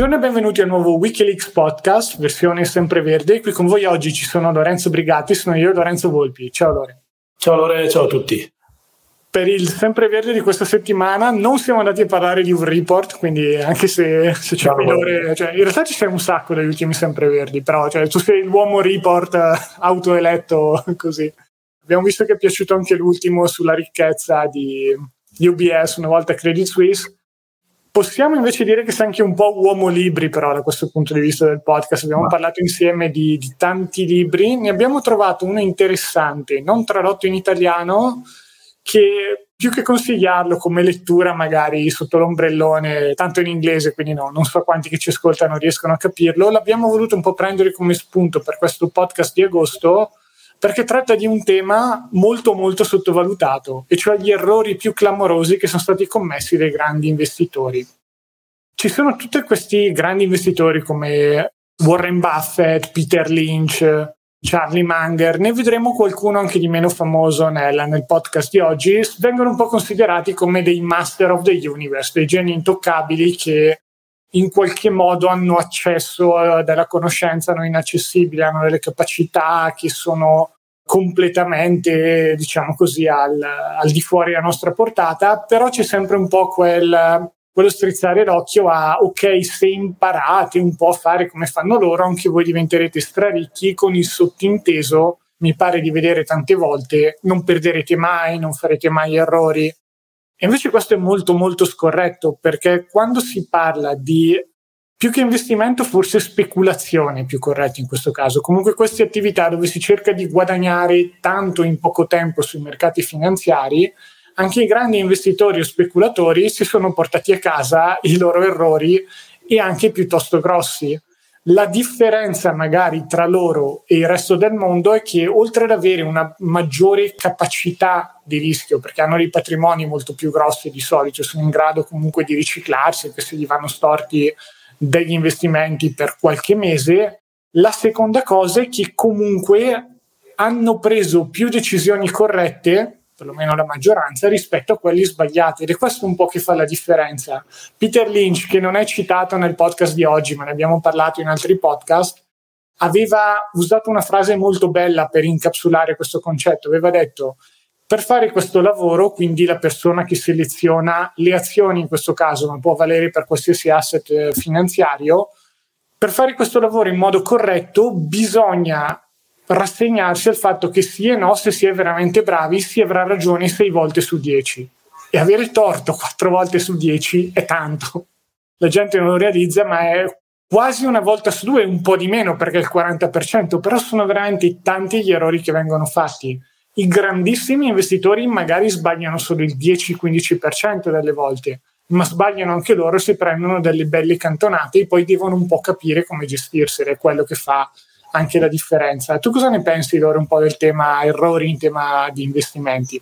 Buongiorno e benvenuti al nuovo Wikileaks podcast, versione sempreverde. Qui con voi oggi ci sono Lorenzo Brigatti, sono io Lorenzo Volpi. Ciao Lore. Ciao Lore, ciao a tutti. Per il sempreverde di questa settimana non siamo andati a parlare di un report, quindi anche se, se c'è Lore, cioè, in realtà ci sei un sacco degli ultimi sempreverdi, però cioè, tu sei l'uomo report eh, autoeletto così. Abbiamo visto che è piaciuto anche l'ultimo sulla ricchezza di UBS, una volta Credit Suisse Possiamo invece dire che sei anche un po' uomo libri, però, da questo punto di vista del podcast. Abbiamo parlato insieme di, di, tanti libri, ne abbiamo trovato uno interessante, non tradotto in italiano, che più che consigliarlo come lettura, magari sotto l'ombrellone, tanto in inglese, quindi no, non so quanti che ci ascoltano riescono a capirlo. L'abbiamo voluto un po' prendere come spunto per questo podcast di agosto perché tratta di un tema molto molto sottovalutato, e cioè gli errori più clamorosi che sono stati commessi dai grandi investitori. Ci sono tutti questi grandi investitori come Warren Buffett, Peter Lynch, Charlie Munger, ne vedremo qualcuno anche di meno famoso nel, nel, podcast di oggi, vengono un po' considerati come dei master of the universe, dei geni intoccabili che in qualche modo hanno accesso a della conoscenza non inaccessibile, hanno delle capacità che sono completamente, diciamo così, al, al di fuori della nostra portata, però c'è sempre un po' quel, quello strizzare l'occhio a ok, se imparate un po' a fare come fanno loro, anche voi diventerete straricchi con il sottinteso, mi pare di vedere tante volte, non perderete mai, non farete mai errori, e invece questo è molto molto scorretto perché quando si parla di più che investimento, forse speculazione più corretto in questo caso. Comunque queste attività dove si cerca di guadagnare tanto in poco tempo sui mercati finanziari, anche i grandi investitori o speculatori si sono portati a casa i loro errori e anche piuttosto grossi. La differenza magari tra loro e il resto del mondo è che oltre ad avere una maggiore capacità di rischio, perché hanno dei patrimoni molto più grossi di solito, sono in grado comunque di riciclarsi, anche se gli vanno storti degli investimenti per qualche mese, la seconda cosa è che comunque hanno preso più decisioni corrette perlomeno la maggioranza, rispetto a quelli sbagliati. Ed è questo un po' che fa la differenza. Peter Lynch, che non è citato nel podcast di oggi, ma ne abbiamo parlato in altri podcast, aveva usato una frase molto bella per incapsulare questo concetto. Aveva detto, per fare questo lavoro, quindi la persona che seleziona le azioni in questo caso, ma può valere per qualsiasi asset eh, finanziario, per fare questo lavoro in modo corretto bisogna rassegnarsi al fatto che sì e no, se si è veramente bravi, si avrà ragione sei volte su dieci. E avere torto quattro volte su dieci è tanto. La gente non lo realizza, ma è quasi una volta su due, un po' di meno perché è il 40%, però sono veramente tanti gli errori che vengono fatti. I grandissimi investitori magari sbagliano solo il 10-15% delle volte, ma sbagliano anche loro, si prendono delle belle cantonate e poi devono un po' capire come gestirsele, è quello che fa anche la differenza. Tu cosa ne pensi, Loro, un po' del tema errori in tema di investimenti?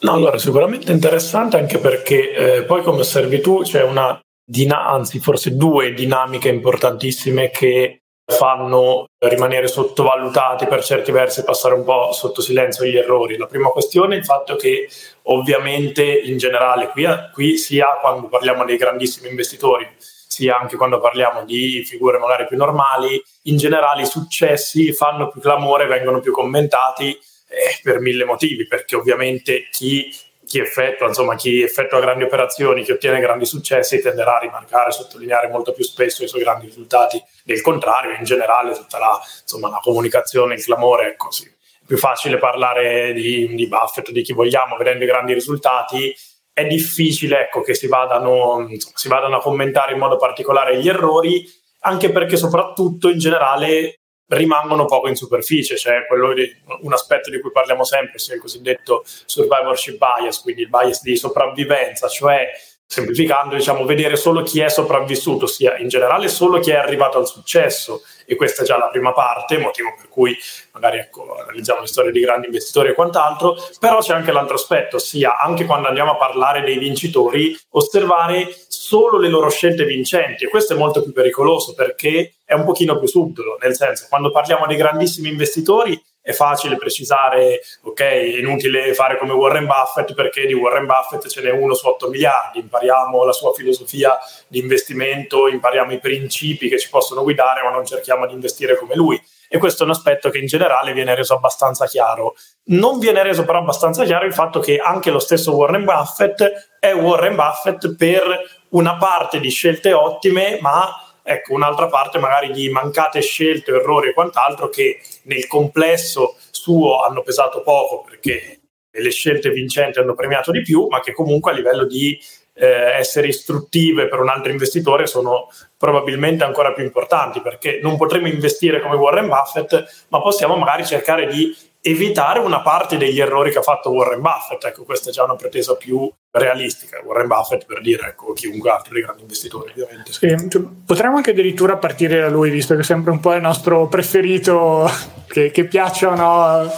No, allora sicuramente interessante anche perché eh, poi come osservi tu c'è una, dina- anzi forse due dinamiche importantissime che fanno rimanere sottovalutati per certi versi passare un po' sotto silenzio gli errori. La prima questione è il fatto che ovviamente in generale qui, qui sia quando parliamo dei grandissimi investitori sia anche quando parliamo di figure magari più normali, in generale i successi fanno più clamore, vengono più commentati eh, per mille motivi, perché ovviamente chi, chi, effettua, insomma, chi effettua grandi operazioni, chi ottiene grandi successi tenderà a rimarcare, sottolineare molto più spesso i suoi grandi risultati. Del contrario, in generale, tutta la, insomma, la comunicazione, il clamore è così. È più facile parlare di, di Buffett, di chi vogliamo, vedendo i grandi risultati, è difficile ecco, che si vadano, si vadano a commentare in modo particolare gli errori, anche perché soprattutto in generale rimangono poco in superficie, cioè di, un aspetto di cui parliamo sempre, sia il cosiddetto survivorship bias, quindi il bias di sopravvivenza, cioè semplificando, diciamo, vedere solo chi è sopravvissuto, sia in generale solo chi è arrivato al successo. E questa è già la prima parte, motivo per cui magari ecco, analizziamo le storie di grandi investitori e quant'altro, però c'è anche l'altro aspetto, ossia anche quando andiamo a parlare dei vincitori, osservare solo le loro scelte vincenti. E questo è molto più pericoloso perché è un pochino più subdolo, nel senso, quando parliamo dei grandissimi investitori è facile precisare, ok, è inutile fare come Warren Buffett perché di Warren Buffett ce n'è uno su 8 miliardi, impariamo la sua filosofia di investimento, impariamo i principi che ci possono guidare, ma non cerchiamo di investire come lui. E questo è un aspetto che in generale viene reso abbastanza chiaro. Non viene reso però abbastanza chiaro il fatto che anche lo stesso Warren Buffett è Warren Buffett per una parte di scelte ottime, ma ecco, un'altra parte magari di mancate scelte, errori e quant'altro che nel complesso suo hanno pesato poco perché le scelte vincenti hanno premiato di più, ma che comunque a livello di eh, essere istruttive per un altro investitore sono probabilmente ancora più importanti perché non potremo investire come Warren Buffett, ma possiamo magari cercare di evitare una parte degli errori che ha fatto Warren Buffett. Ecco, questa è già una pretesa più realistica. Warren Buffett per dire, ecco, chiunque altro dei grandi investitori, ovviamente. Sì, cioè, potremmo anche addirittura partire da lui, visto che è sempre un po' il nostro preferito, che, che piacciono,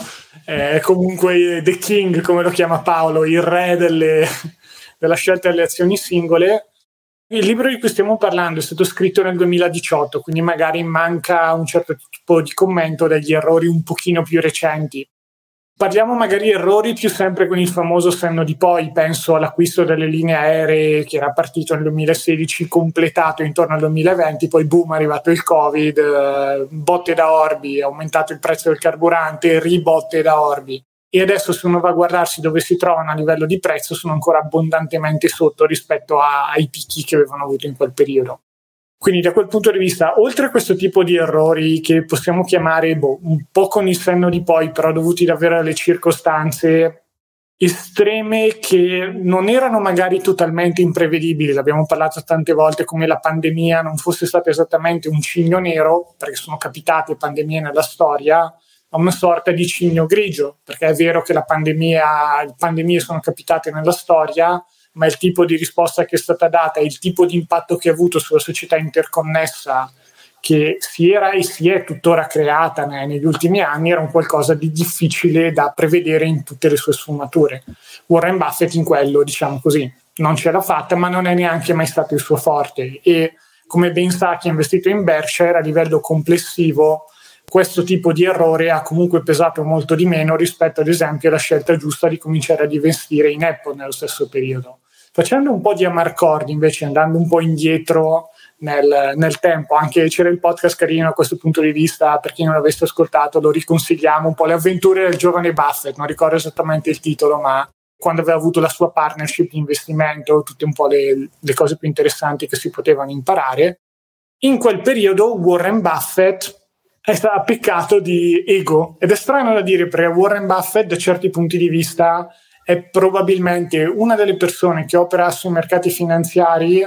è eh, comunque The King, come lo chiama Paolo, il re delle, della scelta delle azioni singole. Il libro di cui stiamo parlando è stato scritto nel 2018, quindi magari manca un certo tipo di commento degli errori un pochino più recenti. Parliamo magari errori più sempre con il famoso senno di poi, penso all'acquisto delle linee aeree che era partito nel 2016, completato intorno al 2020, poi boom, è arrivato il Covid, eh, botte da orbi, è aumentato il prezzo del carburante, ribotte da orbi e adesso se uno va a guardarsi dove si trovano a livello di prezzo sono ancora abbondantemente sotto rispetto a, ai picchi che avevano avuto in quel periodo. Quindi da quel punto di vista, oltre a questo tipo di errori che possiamo chiamare boh, un po' con il senno di poi, però dovuti davvero alle circostanze estreme che non erano magari totalmente imprevedibili, l'abbiamo parlato tante volte come la pandemia non fosse stata esattamente un cigno nero, perché sono capitate pandemie nella storia, a una sorta di cigno grigio, perché è vero che pandemia, le pandemie sono capitate nella storia, ma il tipo di risposta che è stata data e il tipo di impatto che ha avuto sulla società interconnessa che si era e si è tuttora creata negli ultimi anni era un qualcosa di difficile da prevedere in tutte le sue sfumature. Warren Buffett in quello, diciamo così, non ce l'ha fatta, ma non è neanche mai stato il suo forte e come ben sa chi ha investito in Berkshire a livello complessivo questo tipo di errore ha comunque pesato molto di meno rispetto ad esempio alla scelta giusta di cominciare ad investire in Apple nello stesso periodo. Facendo un po' di Amarcord invece, andando un po' indietro nel, nel, tempo, anche c'era il podcast carino a questo punto di vista, per chi non l'avesse ascoltato lo riconsigliamo, un po' le avventure del giovane Buffett, non ricordo esattamente il titolo, ma quando aveva avuto la sua partnership di investimento, tutte un po' le, le cose più interessanti che si potevano imparare. In quel periodo Warren Buffett è stato peccato di ego ed è strano da dire perché Warren Buffett da certi punti di vista è probabilmente una delle persone che opera sui mercati finanziari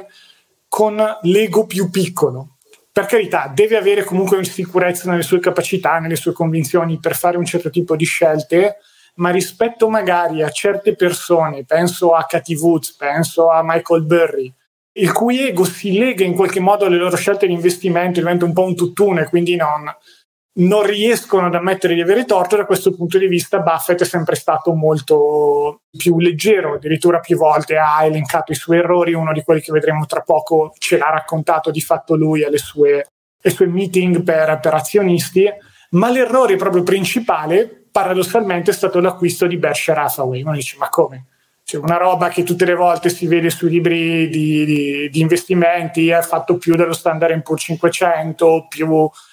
con l'ego più piccolo. Per carità, deve avere comunque sicurezza nelle sue capacità, nelle sue convinzioni per fare un certo tipo di scelte, ma rispetto magari a certe persone, penso a Cathy Woods, penso a Michael Burry, il cui ego si lega in qualche modo alle loro scelte di investimento, diventa un po' un tuttune, quindi non, non riescono ad ammettere di avere torto. Da questo punto di vista, Buffett è sempre stato molto più leggero, addirittura più volte ha elencato i suoi errori. Uno di quelli che vedremo tra poco ce l'ha raccontato di fatto lui alle sue, ai suoi meeting per, per azionisti. Ma l'errore proprio principale, paradossalmente, è stato l'acquisto di Berkshire Hathaway. Uno dice: Ma come? Cioè, una roba che tutte le volte si vede sui libri di, di, di investimenti, ha fatto più dello standard Poor's 500, più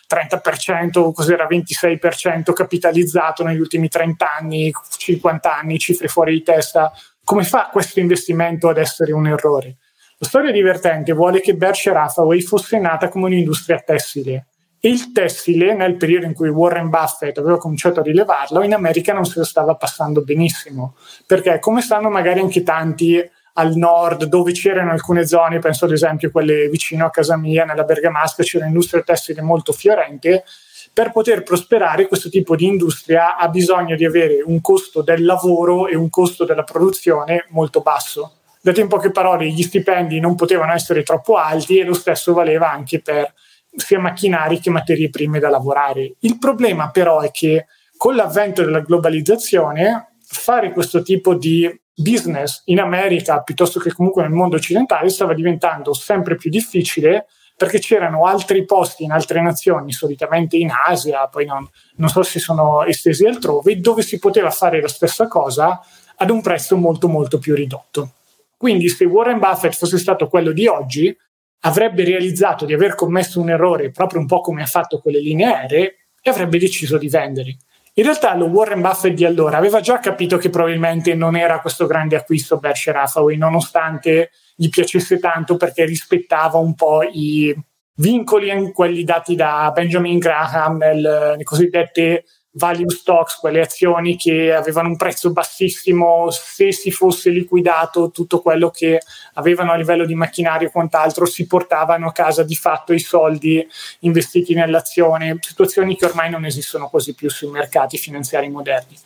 30%, cos'era 26% capitalizzato negli ultimi 30 anni, 50 anni, cifre fuori di testa. Come fa questo investimento ad essere un errore? La storia divertente vuole che Berkshire Hathaway fosse nata come un'industria tessile il tessile, nel periodo in cui Warren Buffett aveva cominciato a rilevarlo, in America non se lo stava passando benissimo, perché come sanno magari anche tanti al nord, dove c'erano alcune zone, penso ad esempio quelle vicino a casa mia, nella Bergamasca, c'era un'industria tessile molto fiorente, per poter prosperare questo tipo di industria ha bisogno di avere un costo del lavoro e un costo della produzione molto basso. Detto in poche parole, gli stipendi non potevano essere troppo alti e lo stesso valeva anche per sia macchinari che materie prime da lavorare. Il problema però è che con l'avvento della globalizzazione fare questo tipo di business in America piuttosto che comunque nel mondo occidentale stava diventando sempre più difficile perché c'erano altri posti in altre nazioni, solitamente in Asia, poi non, non so se sono estesi altrove, dove si poteva fare la stessa cosa ad un prezzo molto molto più ridotto. Quindi se Warren Buffett fosse stato quello di oggi, avrebbe realizzato di aver commesso un errore proprio un po' come ha fatto con le linee aeree e avrebbe deciso di vendere. In realtà lo Warren Buffett di allora aveva già capito che probabilmente non era questo grande acquisto Berkshire Hathaway, nonostante gli piacesse tanto perché rispettava un po' i vincoli, quelli dati da Benjamin Graham, le cosiddette value stocks, quelle azioni che avevano un prezzo bassissimo, se si fosse liquidato tutto quello che avevano a livello di macchinario e quant'altro, si portavano a casa di fatto i soldi investiti nell'azione, situazioni che ormai non esistono quasi più sui mercati finanziari moderni.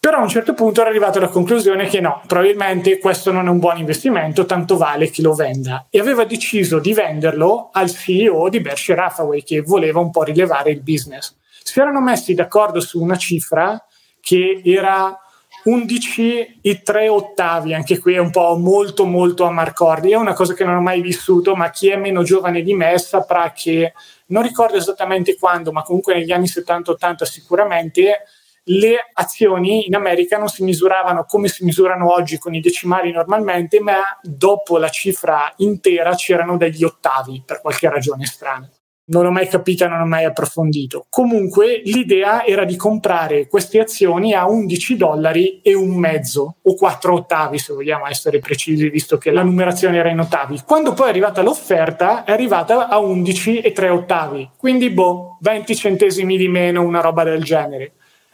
Però a un certo punto era arrivato alla conclusione che no, probabilmente questo non è un buon investimento, tanto vale che lo venda. E aveva deciso di venderlo al CEO di Berkshire Hathaway che voleva un po' rilevare il business si erano messi d'accordo su una cifra che era 11 e 3 ottavi, anche qui è un po' molto molto a Marcordi, è una cosa che non ho mai vissuto, ma chi è meno giovane di me saprà che non ricordo esattamente quando, ma comunque negli anni 70-80 sicuramente le azioni in America non si misuravano come si misurano oggi con i decimali normalmente, ma dopo la cifra intera c'erano degli ottavi per qualche ragione strana non l'ho mai capita, non ho mai approfondito. Comunque l'idea era di comprare queste azioni a 11 dollari e un mezzo o 4 ottavi se vogliamo essere precisi visto che la numerazione era in ottavi. Quando poi è arrivata l'offerta è arrivata a 11 e 3 ottavi, quindi boh, 20 centesimi di meno, una roba del genere.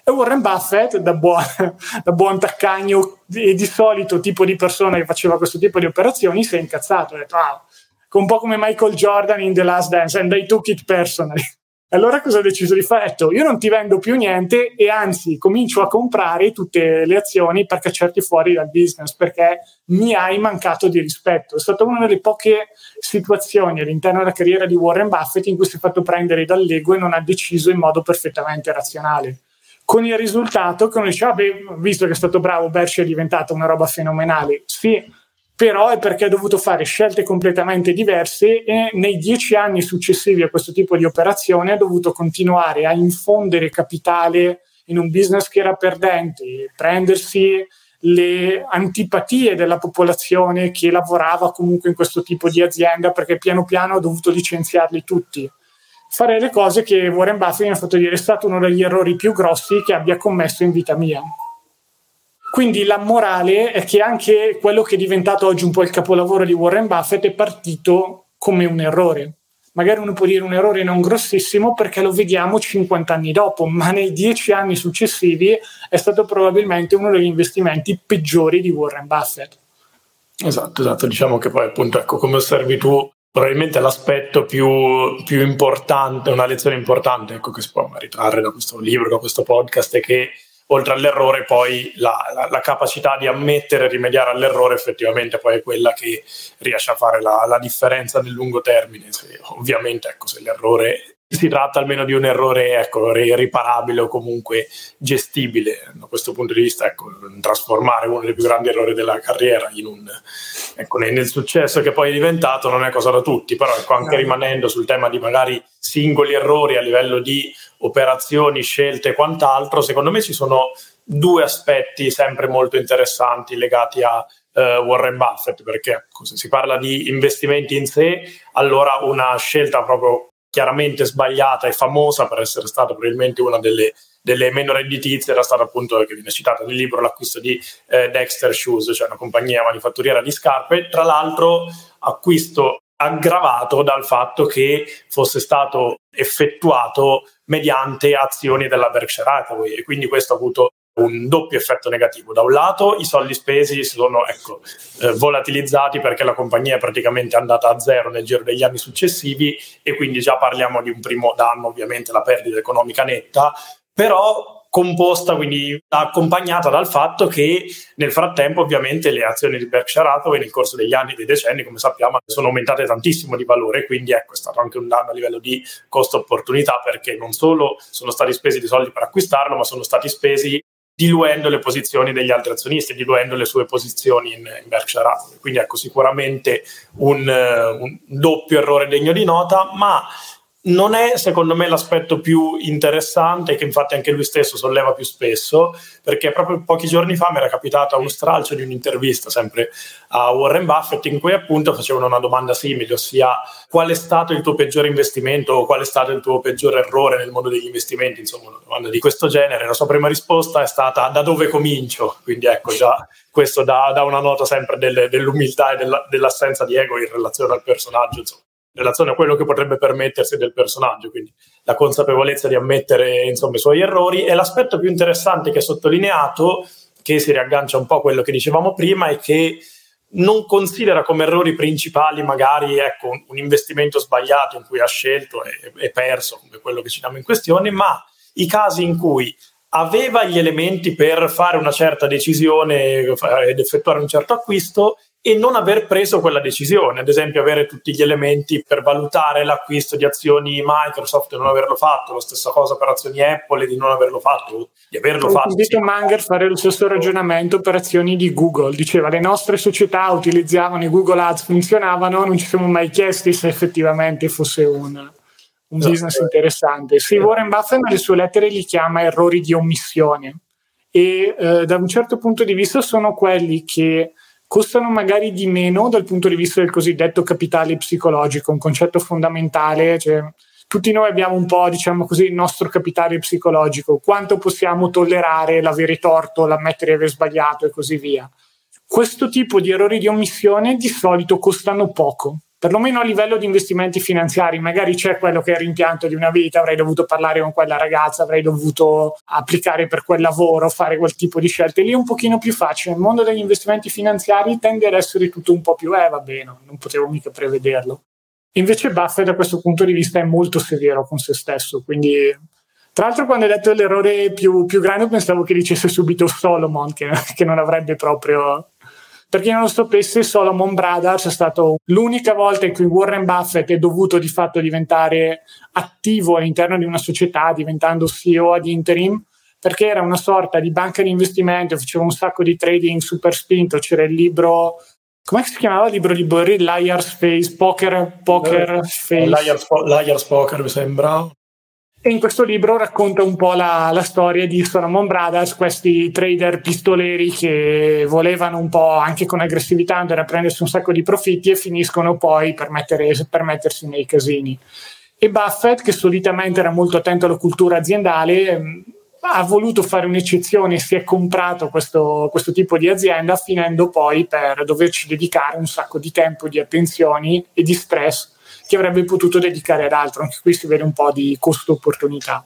E Warren Buffett, da buon, da buon taccagno e di solito tipo di persona che faceva questo tipo di operazioni, si è incazzato, ha detto ah, un po' come Michael Jordan in The Last Dance, and they took it personally. Allora cosa ho deciso di fare? Detto, io non ti vendo più niente e anzi comincio a comprare tutte le azioni per cacciarti fuori dal business perché mi hai mancato di rispetto. È stata una delle poche situazioni all'interno della carriera di Warren Buffett in cui si è fatto prendere dall'ego e non ha deciso in modo perfettamente razionale. Con il risultato che uno dice, ah, visto che è stato bravo, Berkshire è diventata una roba fenomenale. Sì, però è perché ha dovuto fare scelte completamente diverse e nei dieci anni successivi a questo tipo di operazione ha dovuto continuare a infondere capitale in un business che era perdente, prendersi le antipatie della popolazione che lavorava comunque in questo tipo di azienda perché piano piano ha dovuto licenziarli tutti. Fare le cose che Warren Buffett mi ha fatto dire è stato uno degli errori più grossi che abbia commesso in vita mia. Quindi la morale è che anche quello che è diventato oggi un po' il capolavoro di Warren Buffett è partito come un errore. Magari uno può dire un errore non grossissimo perché lo vediamo 50 anni dopo, ma nei 10 anni successivi è stato probabilmente uno degli investimenti peggiori di Warren Buffett. Esatto, esatto. Diciamo che poi appunto, ecco, come osservi tu, probabilmente l'aspetto più, più importante, una lezione importante ecco, che si può ritrarre da questo libro, da questo podcast è che oltre all'errore poi la, la, la, capacità di ammettere e rimediare all'errore effettivamente poi è quella che riesce a fare la, la differenza nel lungo termine. Se, ovviamente ecco, se l'errore si tratta almeno di un errore ecco, riparabile o comunque gestibile. Da questo punto di vista, ecco, trasformare uno dei più grandi errori della carriera in un, ecco, nel successo che poi è diventato non è cosa da tutti, però ecco, anche rimanendo sul tema di magari singoli errori a livello di operazioni, scelte e quant'altro, secondo me ci sono due aspetti sempre molto interessanti legati a uh, Warren Buffett, perché se si parla di investimenti in sé, allora una scelta proprio chiaramente sbagliata e famosa per essere stata probabilmente una delle, delle meno redditizie era stata appunto, che viene citata nel libro, l'acquisto di eh, Dexter Shoes, cioè una compagnia manifatturiera di scarpe, tra l'altro acquisto aggravato dal fatto che fosse stato effettuato mediante azioni della Berkshire Hathaway e quindi questo ha avuto un doppio effetto negativo. Da un lato i soldi spesi sono ecco, eh, volatilizzati perché la compagnia è praticamente andata a zero nel giro degli anni successivi e quindi già parliamo di un primo danno, ovviamente la perdita economica netta, però composta, quindi accompagnata dal fatto che nel frattempo ovviamente le azioni di Berkshire Hathaway nel corso degli anni e dei decenni, come sappiamo, sono aumentate tantissimo di valore, quindi ecco è stato anche un danno a livello di costo opportunità perché non solo sono stati spesi dei soldi per acquistarlo, ma sono stati spesi diluendo le posizioni degli altri azionisti, diluendo le sue posizioni in, in Berkshire Hathaway. Quindi ecco sicuramente un, un doppio errore degno di nota, ma non è secondo me l'aspetto più interessante che infatti anche lui stesso solleva più spesso perché proprio pochi giorni fa mi era capitato a un stralcio di un'intervista sempre a Warren Buffett in cui appunto facevano una domanda simile ossia qual è stato il tuo peggiore investimento o qual è stato il tuo peggiore errore nel mondo degli investimenti? Insomma una domanda di questo genere. La sua prima risposta è stata da dove comincio? Quindi ecco già questo dà, dà una nota sempre delle, dell'umiltà e della, dell'assenza di ego in relazione al personaggio insomma relazione a quello che potrebbe permettersi del personaggio, quindi la consapevolezza di ammettere insomma, i suoi errori. E l'aspetto più interessante che è sottolineato, che si riaggancia un po' a quello che dicevamo prima, è che non considera come errori principali magari ecco, un investimento sbagliato in cui ha scelto e, e perso, come quello che citiamo in questione, ma i casi in cui aveva gli elementi per fare una certa decisione ed effettuare un certo acquisto e non aver preso quella decisione, ad esempio avere tutti gli elementi per valutare l'acquisto di azioni Microsoft e non averlo fatto, la stessa cosa per azioni Apple e di non averlo fatto, di averlo Ho fatto. Ho sentito Manger fare lo stesso ragionamento per azioni di Google, diceva le nostre società utilizzavano i Google Ads, funzionavano, non ci siamo mai chiesti se effettivamente fosse un, un esatto. business interessante. Sì, Warren Buffett nelle sue lettere li chiama errori di omissione e eh, da un certo punto di vista sono quelli che costano magari di meno dal punto di vista del cosiddetto capitale psicologico, un concetto fondamentale. Cioè, tutti noi abbiamo un po', diciamo così, il nostro capitale psicologico, quanto possiamo tollerare l'avere torto, l'ammettere di aver sbagliato e così via. Questo tipo di errori di omissione di solito costano poco, perlomeno a livello di investimenti finanziari, magari c'è quello che è il rimpianto di una vita, avrei dovuto parlare con quella ragazza, avrei dovuto applicare per quel lavoro, fare quel tipo di scelte, lì è un pochino più facile. Il mondo degli investimenti finanziari tende ad essere tutto un po' più, eh va bene, non potevo mica prevederlo. Invece Buffett da questo punto di vista è molto severo con se stesso, quindi tra l'altro quando hai detto l'errore più, più grande pensavo che dicesse subito Solomon, che, che non avrebbe proprio per chi non lo sapesse, Solomon Brothers è stato l'unica volta in cui Warren Buffett è dovuto di fatto diventare attivo all'interno di una società, diventando CEO ad interim, perché era una sorta di banca di investimento, faceva un sacco di trading super spinto, c'era il libro come si chiamava il libro di Borri? Liar's Face, Poker, Poker eh, Face. Liar's, Liar's Poker mi sembra. E in questo libro racconta un po' la, la, storia di Solomon Brothers, questi trader pistoleri che volevano un po' anche con aggressività andare a prendersi un sacco di profitti e finiscono poi per, mettere, per mettersi nei casini. E Buffett, che solitamente era molto attento alla cultura aziendale, mm, ha voluto fare un'eccezione, si è comprato questo, questo tipo di azienda, finendo poi per doverci dedicare un sacco di tempo, di attenzioni e di stress che avrebbe potuto dedicare ad altro. Anche qui si vede un po' di costo-opportunità.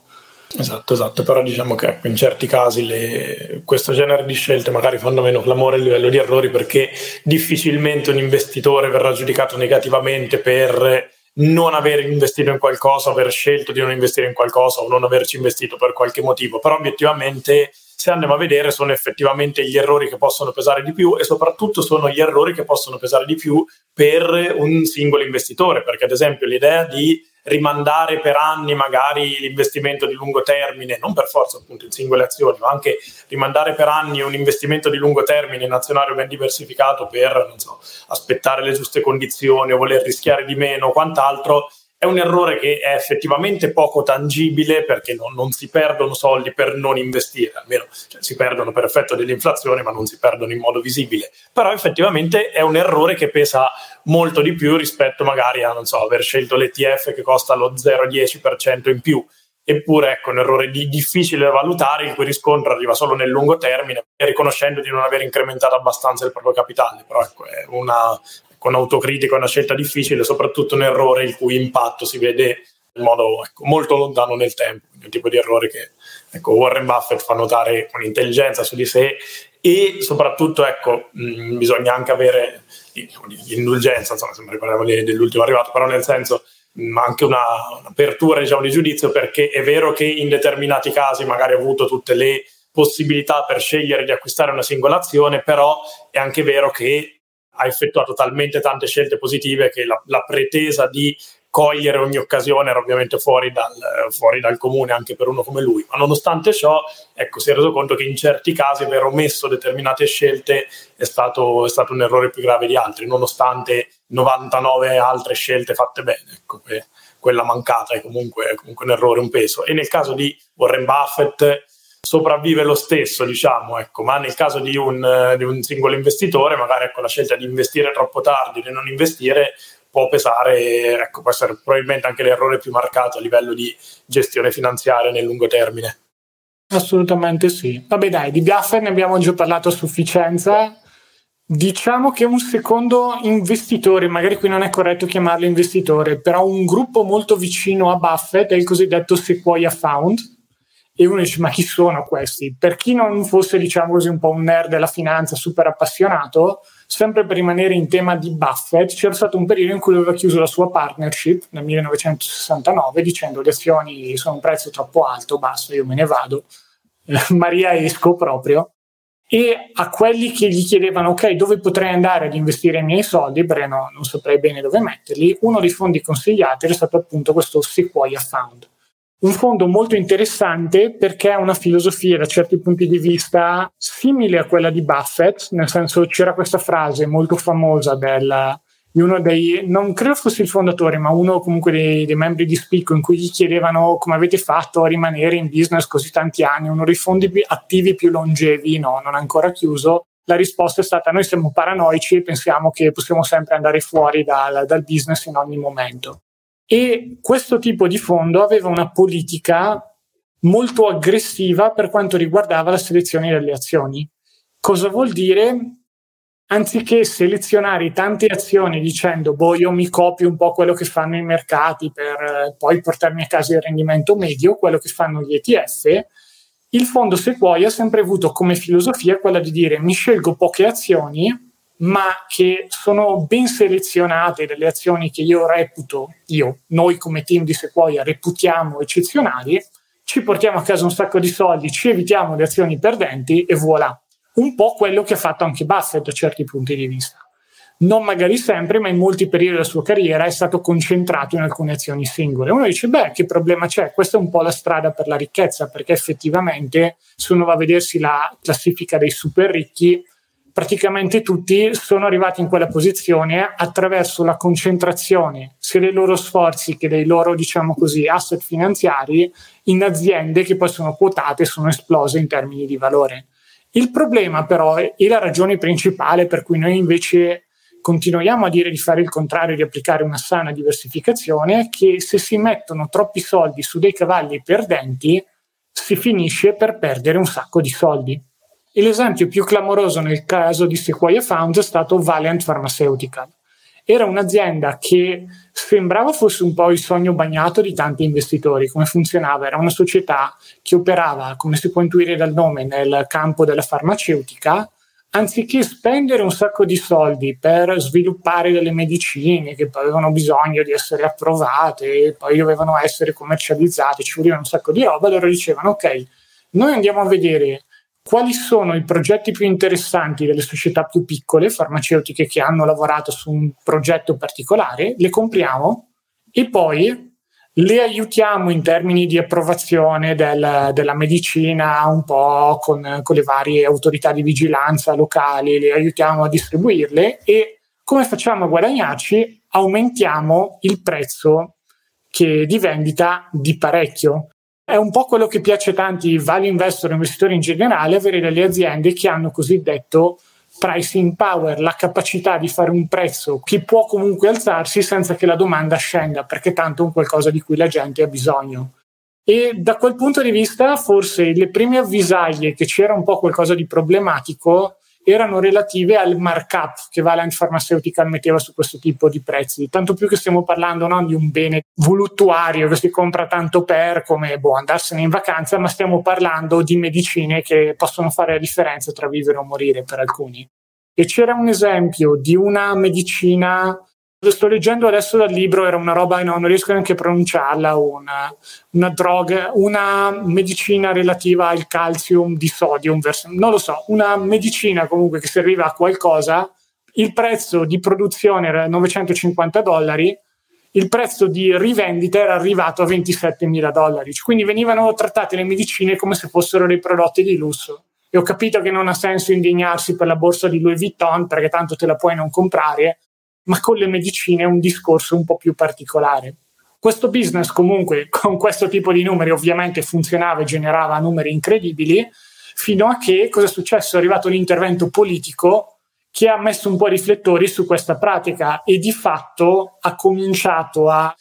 Esatto, esatto, però diciamo che in certi casi le, questo genere di scelte magari fanno meno clamore a livello di errori perché difficilmente un investitore verrà giudicato negativamente per non aver investito in qualcosa, aver scelto di non investire in qualcosa o non averci investito per qualche motivo, però obiettivamente se andiamo a vedere sono effettivamente gli errori che possono pesare di più e soprattutto sono gli errori che possono pesare di più per un singolo investitore, perché ad esempio l'idea di rimandare per anni magari l'investimento di lungo termine, non per forza appunto in singole azioni, ma anche rimandare per anni un investimento di lungo termine in azionario ben diversificato per, so, aspettare le giuste condizioni o voler rischiare di meno o quant'altro, è un errore che è effettivamente poco tangibile perché non, non si perdono soldi per non investire, almeno cioè, si perdono per effetto dell'inflazione ma non si perdono in modo visibile. Però effettivamente è un errore che pesa molto di più rispetto magari a, non so, aver scelto l'ETF che costa lo 0,10% in più. Eppure ecco, un errore di, difficile da valutare, il cui riscontro arriva solo nel lungo termine, riconoscendo di non aver incrementato abbastanza il proprio capitale. Però ecco, è una, con autocritica una scelta difficile, soprattutto un errore il cui impatto si vede in modo ecco, molto lontano nel tempo, un tipo di errore che ecco, Warren Buffett fa notare con intelligenza su di sé e soprattutto ecco, mh, bisogna anche avere l'indulgenza, insomma, se mi ricordiamo dell'ultimo arrivato, però nel senso mh, anche una, un'apertura diciamo, di giudizio perché è vero che in determinati casi magari ha avuto tutte le possibilità per scegliere di acquistare una singola azione, però è anche vero che ha effettuato talmente tante scelte positive che la, la pretesa di cogliere ogni occasione, era ovviamente fuori dal, fuori dal, comune anche per uno come lui, ma nonostante ciò ecco, si è reso conto che in certi casi aver omesso determinate scelte è stato, è stato un errore più grave di altri, nonostante 99 altre scelte fatte bene. Ecco, quella mancata è comunque, è comunque un errore, un peso. E nel caso di Warren Buffett sopravvive lo stesso, diciamo, ecco, ma nel caso di un, di un singolo investitore, magari ecco, la scelta di investire troppo tardi, di non investire, può pesare, ecco, può essere probabilmente anche l'errore più marcato a livello di gestione finanziaria nel lungo termine. Assolutamente sì. Vabbè dai, di Buffett ne abbiamo già parlato a sufficienza. Diciamo che un secondo investitore, magari qui non è corretto chiamarlo investitore, però un gruppo molto vicino a Buffett è il cosiddetto Sequoia Fund. E uno dice, ma chi sono questi? Per chi non fosse, diciamo così, un po' un nerd della finanza super appassionato, sempre per rimanere in tema di Buffett, c'era stato un periodo in cui aveva chiuso la sua partnership nel 1969 dicendo le azioni sono un prezzo troppo alto, basta, io me ne vado, Maria esco proprio. E a quelli che gli chiedevano, ok, dove potrei andare ad investire i miei soldi, perché no, non saprei bene dove metterli, uno dei fondi consigliati era stato appunto questo Sequoia Fund un fondo molto interessante perché ha una filosofia da certi punti di vista simile a quella di Buffett, nel senso c'era questa frase molto famosa del, di uno dei, non credo fosse il fondatore, ma uno comunque dei, dei, membri di Spicco in cui gli chiedevano come avete fatto a rimanere in business così tanti anni, uno dei fondi attivi più longevi, no, non ancora chiuso. La risposta è stata noi siamo paranoici e pensiamo che possiamo sempre andare fuori dal, dal business in ogni momento. E questo tipo di fondo aveva una politica molto aggressiva per quanto riguardava la selezione delle azioni. Cosa vuol dire? Anziché selezionare tante azioni dicendo, boh, io mi copio un po' quello che fanno i mercati per eh, poi portarmi a casa il rendimento medio, quello che fanno gli ETF, il fondo Sequoia ha sempre avuto come filosofia quella di dire mi scelgo poche azioni ma che sono ben selezionate delle azioni che io reputo, io, noi come team di Sequoia reputiamo eccezionali, ci portiamo a casa un sacco di soldi, ci evitiamo le azioni perdenti e voilà. Un po' quello che ha fatto anche Buffett da certi punti di vista. Non magari sempre, ma in molti periodi della sua carriera è stato concentrato in alcune azioni singole. Uno dice, beh, che problema c'è? Questa è un po' la strada per la ricchezza, perché effettivamente se uno va a vedersi la classifica dei super ricchi, praticamente tutti sono arrivati in quella posizione attraverso la concentrazione sia dei loro sforzi che dei loro, diciamo così, asset finanziari in aziende che poi sono quotate e sono esplose in termini di valore. Il problema però e la ragione principale per cui noi invece continuiamo a dire di fare il contrario, di applicare una sana diversificazione, è che se si mettono troppi soldi su dei cavalli perdenti, si finisce per perdere un sacco di soldi. E l'esempio più clamoroso nel caso di Sequoia Funds è stato Valiant Pharmaceutical. Era un'azienda che sembrava fosse un po' il sogno bagnato di tanti investitori. Come funzionava? Era una società che operava, come si può intuire dal nome, nel campo della farmaceutica, anziché spendere un sacco di soldi per sviluppare delle medicine che poi avevano bisogno di essere approvate poi dovevano essere commercializzate, ci voleva un sacco di roba, loro dicevano ok, noi andiamo a vedere quali sono i progetti più interessanti delle società più piccole, farmaceutiche che hanno lavorato su un progetto particolare, le compriamo e poi le aiutiamo in termini di approvazione del, della medicina un po' con, con le varie autorità di vigilanza locali, le aiutiamo a distribuirle e come facciamo a guadagnarci? Aumentiamo il prezzo che di vendita di parecchio. È un po' quello che piace tanti value investor e investitori in generale, avere delle aziende che hanno cosiddetto pricing power, la capacità di fare un prezzo che può comunque alzarsi senza che la domanda scenda, perché tanto è un qualcosa di cui la gente ha bisogno. E da quel punto di vista, forse le prime avvisaglie che c'era un po' qualcosa di problematico erano relative al markup che Valiant Pharmaceutical metteva su questo tipo di prezzi. Tanto più che stiamo parlando non di un bene voluttuario che si compra tanto per come boh, andarsene in vacanza, ma stiamo parlando di medicine che possono fare la differenza tra vivere o morire per alcuni. E c'era un esempio di una medicina sto leggendo adesso dal libro, era una roba, no, non riesco neanche a pronunciarla, una, una droga, una medicina relativa al calcium di sodium, non lo so, una medicina comunque che serviva a qualcosa, il prezzo di produzione era 950 dollari, il prezzo di rivendita era arrivato a 27 mila dollari, quindi venivano trattate le medicine come se fossero dei prodotti di lusso. E ho capito che non ha senso indignarsi per la borsa di Louis Vuitton perché tanto te la puoi non comprare, ma con le medicine è un discorso un po' più particolare. Questo business comunque con questo tipo di numeri ovviamente funzionava e generava numeri incredibili, fino a che cosa è successo? È arrivato l'intervento politico che ha messo un po' i riflettori su questa pratica e di fatto ha cominciato a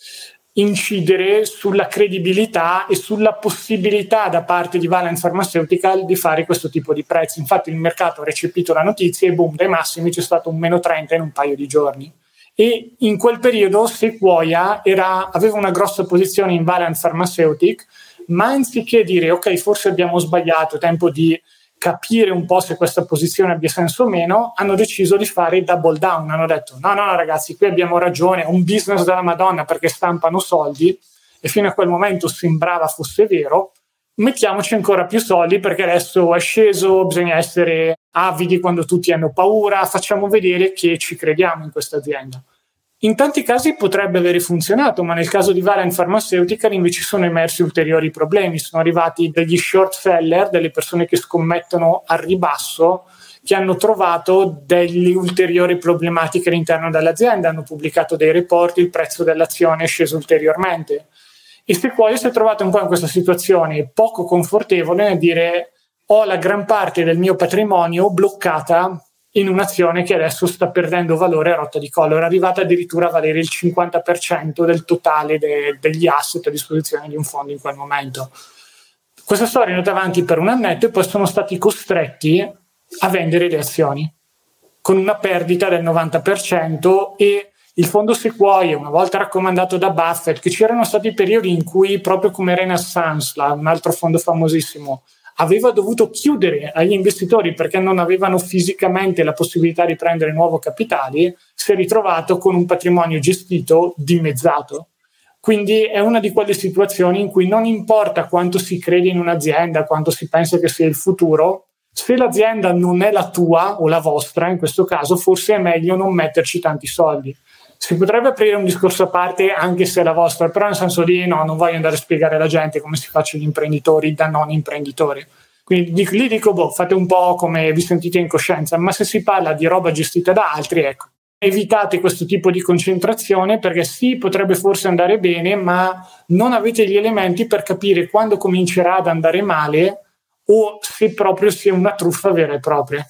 incidere sulla credibilità e sulla possibilità da parte di Valent Pharmaceutical di fare questo tipo di prezzi. Infatti il mercato ha recepito la notizia e boom, dai massimi c'è stato un meno 30 in un paio di giorni. E in quel periodo Sequoia era, aveva una grossa posizione in Valent Pharmaceutic, ma anziché dire ok, forse abbiamo sbagliato, è tempo di capire un po' se questa posizione abbia senso o meno, hanno deciso di fare il double down. Hanno detto: no, no, ragazzi, qui abbiamo ragione, un business della Madonna perché stampano soldi. E fino a quel momento sembrava fosse vero. Mettiamoci ancora più soldi perché adesso è sceso, bisogna essere avidi quando tutti hanno paura, facciamo vedere che ci crediamo in questa azienda. In tanti casi potrebbe aver funzionato, ma nel caso di Valent Pharmaceutical invece sono emersi ulteriori problemi. Sono arrivati degli short seller, delle persone che scommettono al ribasso, che hanno trovato delle ulteriori problematiche all'interno dell'azienda. Hanno pubblicato dei report, il prezzo dell'azione è sceso ulteriormente. E Sequoia si è trovato un po' in questa situazione poco confortevole nel dire ho la gran parte del mio patrimonio bloccata in un'azione che adesso sta perdendo valore a rotta di collo, era arrivata addirittura a valere il 50% del totale de- degli asset a disposizione di un fondo in quel momento. Questa storia è andata avanti per un annetto e poi sono stati costretti a vendere le azioni con una perdita del 90% e il fondo Sequoia, una volta raccomandato da Buffett, che c'erano stati periodi in cui proprio come Renaissance, un altro fondo famosissimo, aveva dovuto chiudere agli investitori perché non avevano fisicamente la possibilità di prendere nuovo capitali, si è ritrovato con un patrimonio gestito dimezzato. Quindi è una di quelle situazioni in cui non importa quanto si crede in un'azienda, quanto si pensa che sia il futuro, se l'azienda non è la tua o la vostra, in questo caso, forse è meglio non metterci tanti soldi si potrebbe aprire un discorso a parte anche se è la vostra, però nel senso di no, non voglio andare a spiegare alla gente come si facciano gli imprenditori da non imprenditori. Quindi lì dico, boh, fate un po' come vi sentite in coscienza, ma se si parla di roba gestita da altri, ecco, evitate questo tipo di concentrazione perché sì, potrebbe forse andare bene, ma non avete gli elementi per capire quando comincerà ad andare male o se proprio sia una truffa vera e propria.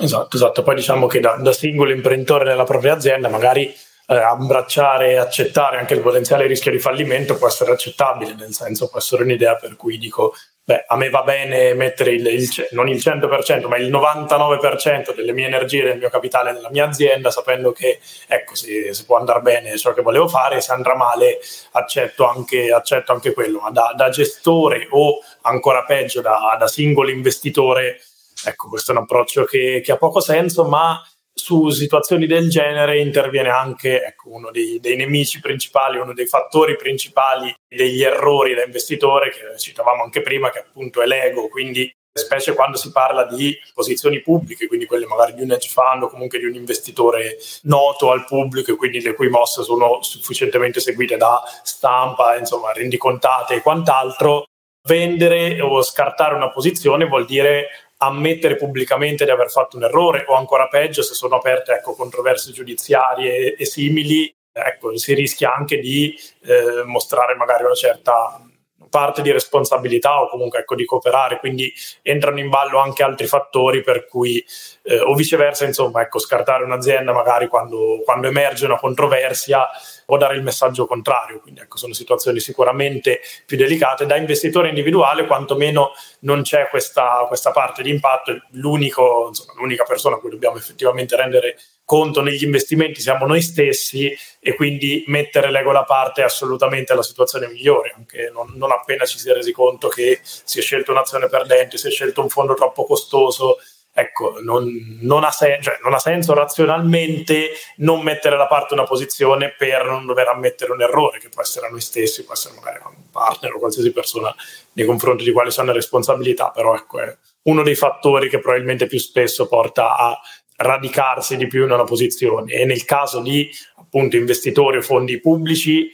Esatto, esatto. Poi diciamo che da, da singolo imprenditore nella propria azienda magari eh, abbracciare e accettare anche il potenziale rischio di fallimento può essere accettabile, nel senso può essere un'idea per cui dico, beh, a me va bene mettere il, il, non il 100%, ma il 99% delle mie energie, del mio capitale nella mia azienda, sapendo che, ecco, si, si può andare bene ciò che volevo fare, se andrà male accetto anche, accetto anche quello, ma da, da, gestore o ancora peggio da, da singolo investitore, ecco, questo è un approccio che, che ha poco senso, ma su situazioni del genere interviene anche ecco, uno dei, dei, nemici principali, uno dei fattori principali degli errori da investitore che citavamo anche prima, che appunto è l'ego, quindi specie quando si parla di posizioni pubbliche, quindi quelle magari di un hedge fund o comunque di un investitore noto al pubblico e quindi le cui mosse sono sufficientemente seguite da stampa, insomma, rendicontate e quant'altro, vendere o scartare una posizione vuol dire ammettere pubblicamente di aver fatto un errore o ancora peggio se sono aperte ecco, controversie giudiziarie e, e, simili, ecco, si rischia anche di eh, mostrare magari una certa parte di responsabilità o comunque ecco, di cooperare, quindi entrano in ballo anche altri fattori per cui eh, o viceversa, insomma, ecco, scartare un'azienda magari quando, quando emerge una controversia o dare il messaggio contrario. Quindi ecco, sono situazioni sicuramente più delicate. Da investitore individuale, quantomeno non c'è questa, questa parte di impatto. L'unico, insomma, l'unica persona a cui dobbiamo effettivamente rendere conto negli investimenti siamo noi stessi e quindi mettere l'ego da parte è assolutamente la situazione migliore, anche non, non appena ci si è resi conto che si è scelto un'azione perdente, si è scelto un fondo troppo costoso, ecco, non, non, ha sen- cioè, non, ha senso razionalmente non mettere da parte una posizione per non dover ammettere un errore, che può essere a noi stessi, può essere magari a un partner o qualsiasi persona nei confronti di quali sono le responsabilità, però ecco, è uno dei fattori che probabilmente più spesso porta a radicarsi di più in una posizione e nel caso di appunto investitori o fondi pubblici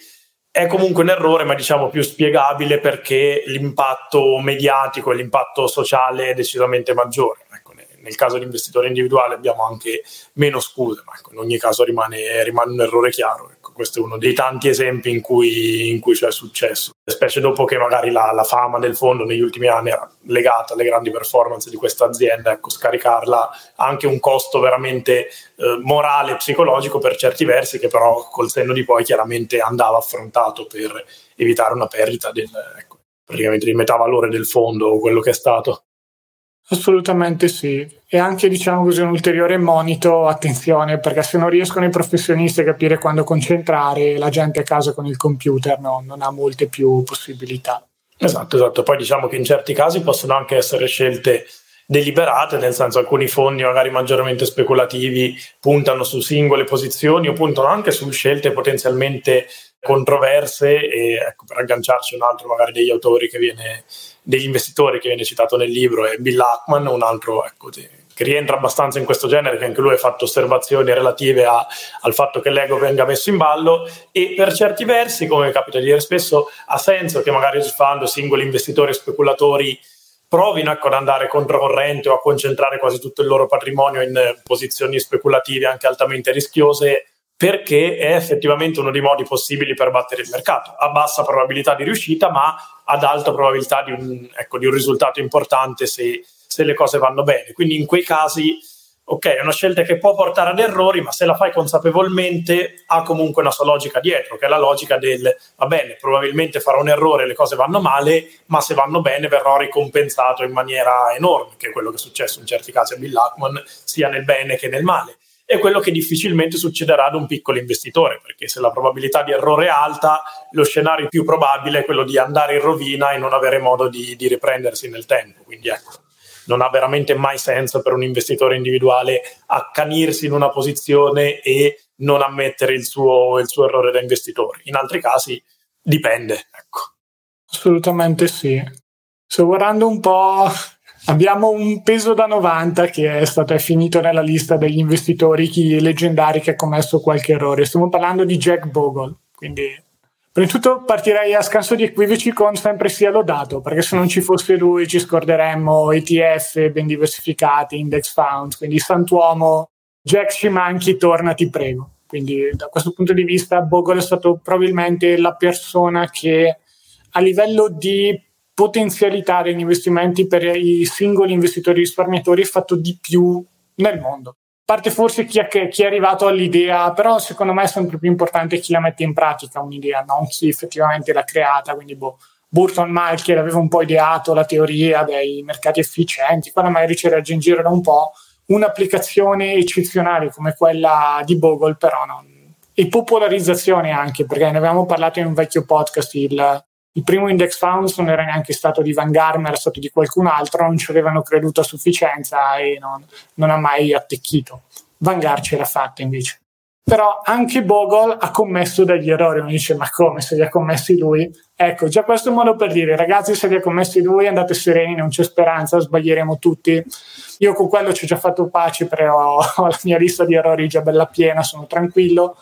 è comunque un errore, ma diciamo più spiegabile perché l'impatto mediatico e l'impatto sociale è decisamente maggiore. Ecco, nel caso di investitore individuale abbiamo anche meno scuse, ma ecco, in ogni caso rimane, rimane un errore chiaro questo è uno dei tanti esempi in cui, in cui c'è successo, specie dopo che magari la, la, fama del fondo negli ultimi anni era legata alle grandi performance di questa azienda, ecco, scaricarla ha anche un costo veramente eh, morale e psicologico per certi versi, che però col senno di poi chiaramente andava affrontato per evitare una perdita del, ecco, praticamente di metà valore del fondo o quello che è stato. Assolutamente sì, e anche diciamo così un ulteriore monito, attenzione, perché se non riescono i professionisti a capire quando concentrare, la gente a casa con il computer no, non ha molte più possibilità. Esatto, esatto. Poi diciamo che in certi casi possono anche essere scelte deliberate, nel senso alcuni fondi magari maggiormente speculativi puntano su singole posizioni o puntano anche su scelte potenzialmente controverse e ecco, per agganciarci un altro magari degli autori che viene degli investitori che viene citato nel libro è Bill Ackman, un altro ecco, che rientra abbastanza in questo genere, che anche lui ha fatto osservazioni relative a, al fatto che l'ego venga messo in ballo e per certi versi, come capita di dire spesso, ha senso che magari fanno singoli investitori e speculatori provino ecco, ad andare controcorrente o a concentrare quasi tutto il loro patrimonio in posizioni speculative anche altamente rischiose perché è effettivamente uno dei modi possibili per battere il mercato. A bassa probabilità di riuscita, ma ad alta probabilità di un, ecco, di un risultato importante se, se, le cose vanno bene. Quindi in quei casi, ok, è una scelta che può portare ad errori, ma se la fai consapevolmente ha comunque una sua logica dietro, che è la logica del, va bene, probabilmente farò un errore, le cose vanno male, ma se vanno bene verrò ricompensato in maniera enorme, che è quello che è successo in certi casi a Bill Ackman, sia nel bene che nel male è quello che difficilmente succederà ad un piccolo investitore, perché se la probabilità di errore è alta, lo scenario più probabile è quello di andare in rovina e non avere modo di, di riprendersi nel tempo. Quindi ecco, non ha veramente mai senso per un investitore individuale accanirsi in una posizione e non ammettere il suo, il suo errore da investitore. In altri casi dipende. Ecco. Assolutamente sì. Sto guardando un po' Abbiamo un peso da 90 che è stato è finito nella lista degli investitori chi, leggendari che ha commesso qualche errore. Stiamo parlando di Jack Bogle. Quindi, prima di tutto, partirei a scanso di equivoci con sempre sia lodato, perché se non ci fosse lui ci scorderemmo ETF ben diversificati, index funds. Quindi, santuomo, Jack ci manchi, torna, ti prego. Quindi, da questo punto di vista, Bogle è stato probabilmente la persona che a livello di potenzialità degli investimenti per i singoli investitori risparmiatori è fatto di più nel mondo. Parte forse chi è, chi è, arrivato all'idea, però secondo me è sempre più importante chi la mette in pratica un'idea, non chi effettivamente l'ha creata. Quindi, boh, Burton Malkiel aveva un po' ideato la teoria dei mercati efficienti, quando magari c'era in giro da un po', un'applicazione eccezionale come quella di Bogle, però non. E popolarizzazione anche, perché ne avevamo parlato in un vecchio podcast, il il primo index funds non era neanche stato di Vanguard, ma era stato di qualcun altro, non ci avevano creduto a sufficienza e non, non ha mai attecchito. Vanguard ce l'ha fatta invece. Però anche Bogle ha commesso degli errori. Uno dice: Ma come se li ha commessi lui? Ecco, già questo è un modo per dire, ragazzi, se li ha commessi lui, andate sereni, non c'è speranza, sbaglieremo tutti. Io con quello ci ho già fatto pace, però ho la mia lista di errori già bella piena, sono tranquillo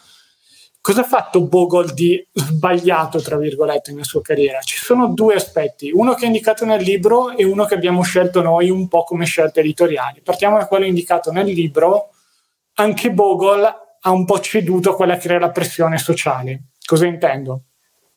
Cosa ha fatto Bogle di sbagliato, tra virgolette, nella sua carriera? Ci sono due aspetti, uno che è indicato nel libro e uno che abbiamo scelto noi un po' come scelte editoriali. Partiamo da quello indicato nel libro. Anche Bogle ha un po' ceduto a quella che era la pressione sociale. Cosa intendo?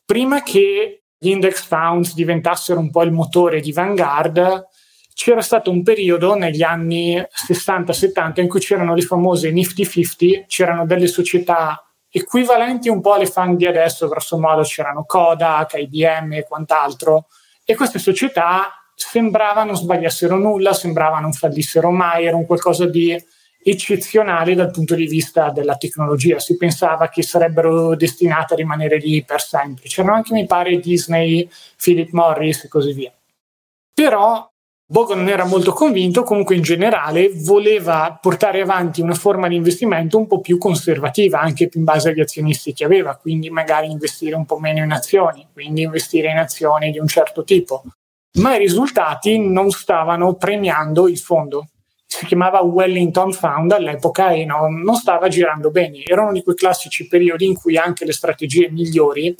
Prima che gli index funds diventassero un po' il motore di Vanguard, c'era stato un periodo negli anni 60-70 in cui c'erano le famose Nifty 50, c'erano delle società equivalenti un po' alle fan di adesso, grosso modo c'erano Kodak, IBM e quant'altro, e queste società sembrava non sbagliassero nulla, sembrava non fallissero mai, era un qualcosa di eccezionale dal punto di vista della tecnologia. Si pensava che sarebbero destinate a rimanere lì per sempre. C'erano anche, mi pare, Disney, Philip Morris e così via. Però Bogo non era molto convinto, comunque in generale voleva portare avanti una forma di investimento un po' più conservativa, anche in base agli azionisti che aveva, quindi magari investire un po' meno in azioni, quindi investire in azioni di un certo tipo. Ma i risultati non stavano premiando il fondo. si chiamava Wellington Fund all'epoca e non, non stava girando bene. Erano di quei classici periodi in cui anche le strategie migliori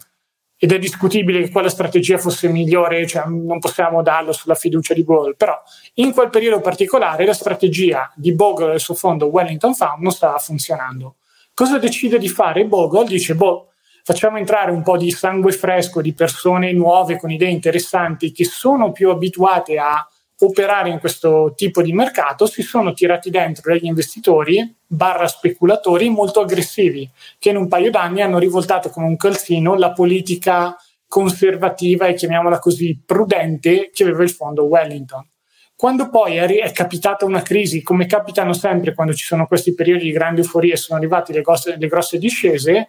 ed è discutibile che quella strategia fosse migliore, cioè non possiamo darlo sulla fiducia di Bogle, però in quel periodo particolare la strategia di Bogle e il suo fondo Wellington Fund non stava funzionando. Cosa decide di fare Bogle? Dice, boh, facciamo entrare un po' di sangue fresco, di persone nuove con idee interessanti che sono più abituate a operare in questo tipo di mercato si sono tirati dentro degli investitori barra speculatori molto aggressivi che in un paio d'anni hanno rivoltato come un calzino la politica conservativa e chiamiamola così prudente che aveva il fondo Wellington. Quando poi è, capitata una crisi, come capitano sempre quando ci sono questi periodi di grande euforia e sono arrivate le grosse, le grosse discese,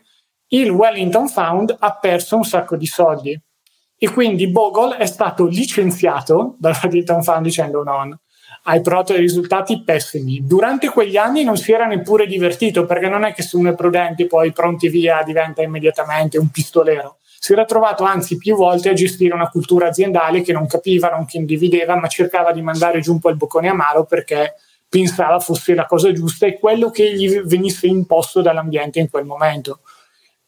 il Wellington Fund ha perso un sacco di soldi e quindi Bogle è stato licenziato dalla Wellington Fund dicendo no, hai provato dei risultati pessimi. Durante quegli anni non si era neppure divertito perché non è che se uno è prudente poi pronti via diventa immediatamente un pistolero. Si era trovato anzi più volte a gestire una cultura aziendale che non capiva, non che individeva, ma cercava di mandare giù un po' il boccone amaro perché pensava fosse la cosa giusta e quello che gli venisse imposto dall'ambiente in quel momento.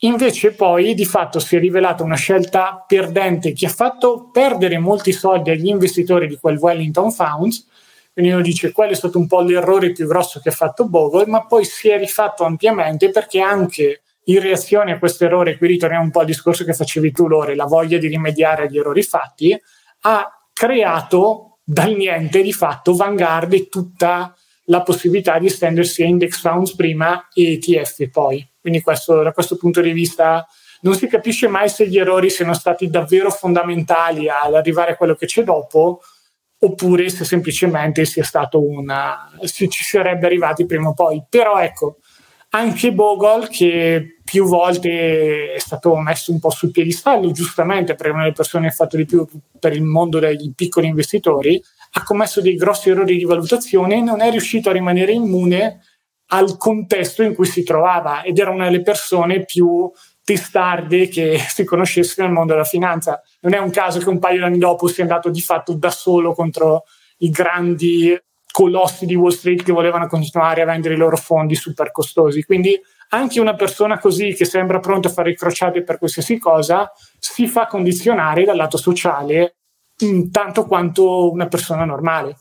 Invece poi di fatto si è rivelata una scelta perdente che ha fatto perdere molti soldi agli investitori di quel Wellington Funds, quindi uno dice quello è stato un po' l'errore più grosso che ha fatto Bogle, ma poi si è rifatto ampiamente perché anche in reazione a questo errore, qui ritorniamo un po' al discorso che facevi tu Lore, la voglia di rimediare agli errori fatti, ha creato dal niente di fatto Vanguard e tutta la possibilità di estendersi a index funds prima e ETF poi. Quindi questo, da questo punto di vista non si capisce mai se gli errori siano stati davvero fondamentali ad arrivare a quello che c'è dopo oppure se semplicemente sia stato una si ci sarebbe arrivati prima o poi. Però ecco, anche Bogle che più volte è stato messo un po' sul piedistallo, giustamente perché una delle persone che ha fatto di più per il mondo dei piccoli investitori, ha commesso dei grossi errori di valutazione e non è riuscito a rimanere immune al contesto in cui si trovava ed era una delle persone più testarde che si conoscesse nel mondo della finanza. Non è un caso che un paio di anni dopo sia andato di fatto da solo contro i grandi colossi di Wall Street che volevano continuare a vendere i loro fondi super costosi. Quindi anche una persona così che sembra pronta a fare i crociati per qualsiasi cosa si fa condizionare dal lato sociale tanto quanto una persona normale.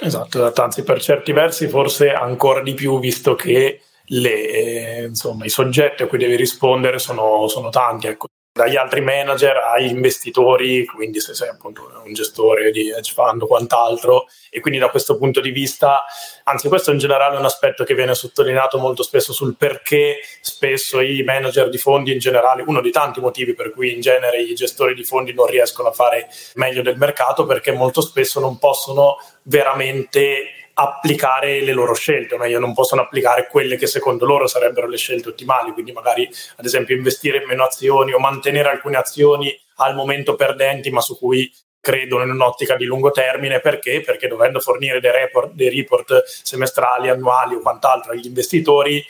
Esatto, esatto, anzi per certi versi forse ancora di più visto che le, eh, insomma, i soggetti a cui devi rispondere sono, sono tanti. Ecco dagli altri manager ai investitori, quindi se sei appunto un gestore di hedge fund o quant'altro, e quindi da questo punto di vista, anzi questo in generale è un aspetto che viene sottolineato molto spesso sul perché spesso i manager di fondi in generale, uno dei tanti motivi per cui in genere i gestori di fondi non riescono a fare meglio del mercato, perché molto spesso non possono veramente applicare le loro scelte, o meglio, non possono applicare quelle che secondo loro sarebbero le scelte ottimali, quindi magari ad esempio investire in meno azioni o mantenere alcune azioni al momento perdenti, ma su cui credono in un'ottica di lungo termine perché? Perché dovendo fornire dei report, dei report semestrali, annuali o quant'altro agli investitori,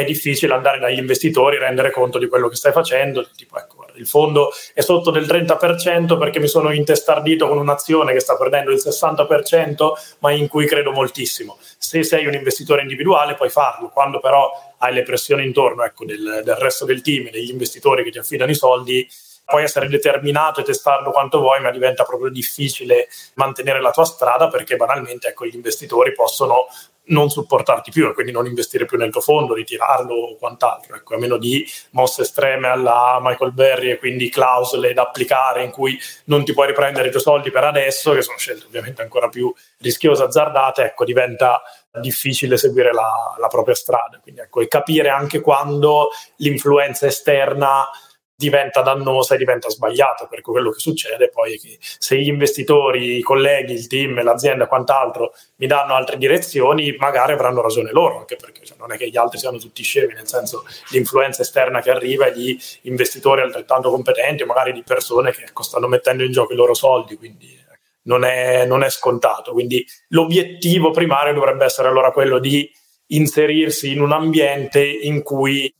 è difficile andare dagli investitori e rendere conto di quello che stai facendo. Tipo, ecco, il fondo è sotto del 30% perché mi sono intestardito con un'azione che sta perdendo il 60%, ma in cui credo moltissimo. Se sei un investitore individuale puoi farlo, quando però hai le pressioni intorno ecco, del, del resto del team, degli investitori che ti affidano i soldi, puoi essere determinato e testarlo quanto vuoi, ma diventa proprio difficile mantenere la tua strada perché banalmente ecco, gli investitori possono non supportarti più e quindi non investire più nel tuo fondo, ritirarlo o quant'altro. Ecco, a meno di mosse estreme alla Michael Berry e quindi clausole da applicare in cui non ti puoi riprendere i tuoi soldi per adesso, che sono scelte ovviamente ancora più rischiose, azzardate, ecco, diventa difficile seguire la, la propria strada. Quindi ecco, e capire anche quando l'influenza esterna diventa dannosa e diventa sbagliata, perché quello che succede poi è che se gli investitori, i colleghi, il team, l'azienda e quant'altro mi danno altre direzioni, magari avranno ragione loro, anche perché cioè, non è che gli altri siano tutti scemi, nel senso l'influenza esterna che arriva è di investitori altrettanto competenti o magari di persone che ecco, stanno mettendo in gioco i loro soldi, quindi eh, non è, non è scontato. Quindi l'obiettivo primario dovrebbe essere allora quello di inserirsi in un ambiente in cui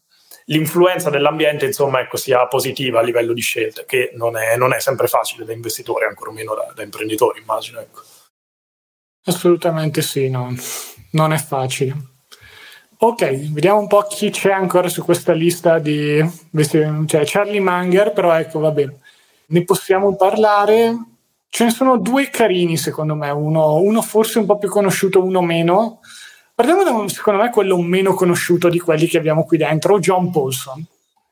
l'influenza dell'ambiente insomma ecco, sia positiva a livello di scelte, che non è, non è sempre facile da investitore, ancora meno da, da imprenditore, immagino. Ecco. Assolutamente sì, no. non è facile. Ok, vediamo un po' chi c'è ancora su questa lista di... Cioè Charlie Munger, però ecco, va bene. Ne possiamo parlare. Ce ne sono due carini, secondo me. Uno, uno forse un po' più conosciuto, uno meno. Partiamo da, secondo me, quello meno conosciuto di quelli che abbiamo qui dentro, John Paulson.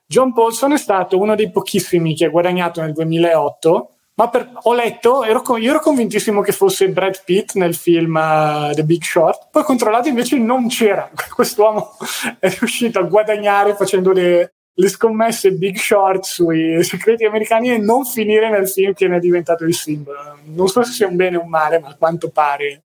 John Paulson è stato uno dei pochissimi che ha guadagnato nel 2008 ma per, ho letto, ero, io ero convintissimo che fosse Brad Pitt nel film uh, The Big Short, poi ho controllato invece non c'era. Quest'uomo è riuscito a guadagnare facendo le, le scommesse Big Short sui segreti americani e non finire nel film che ne è diventato il simbolo. Non so se sia un bene o un male, ma a quanto pare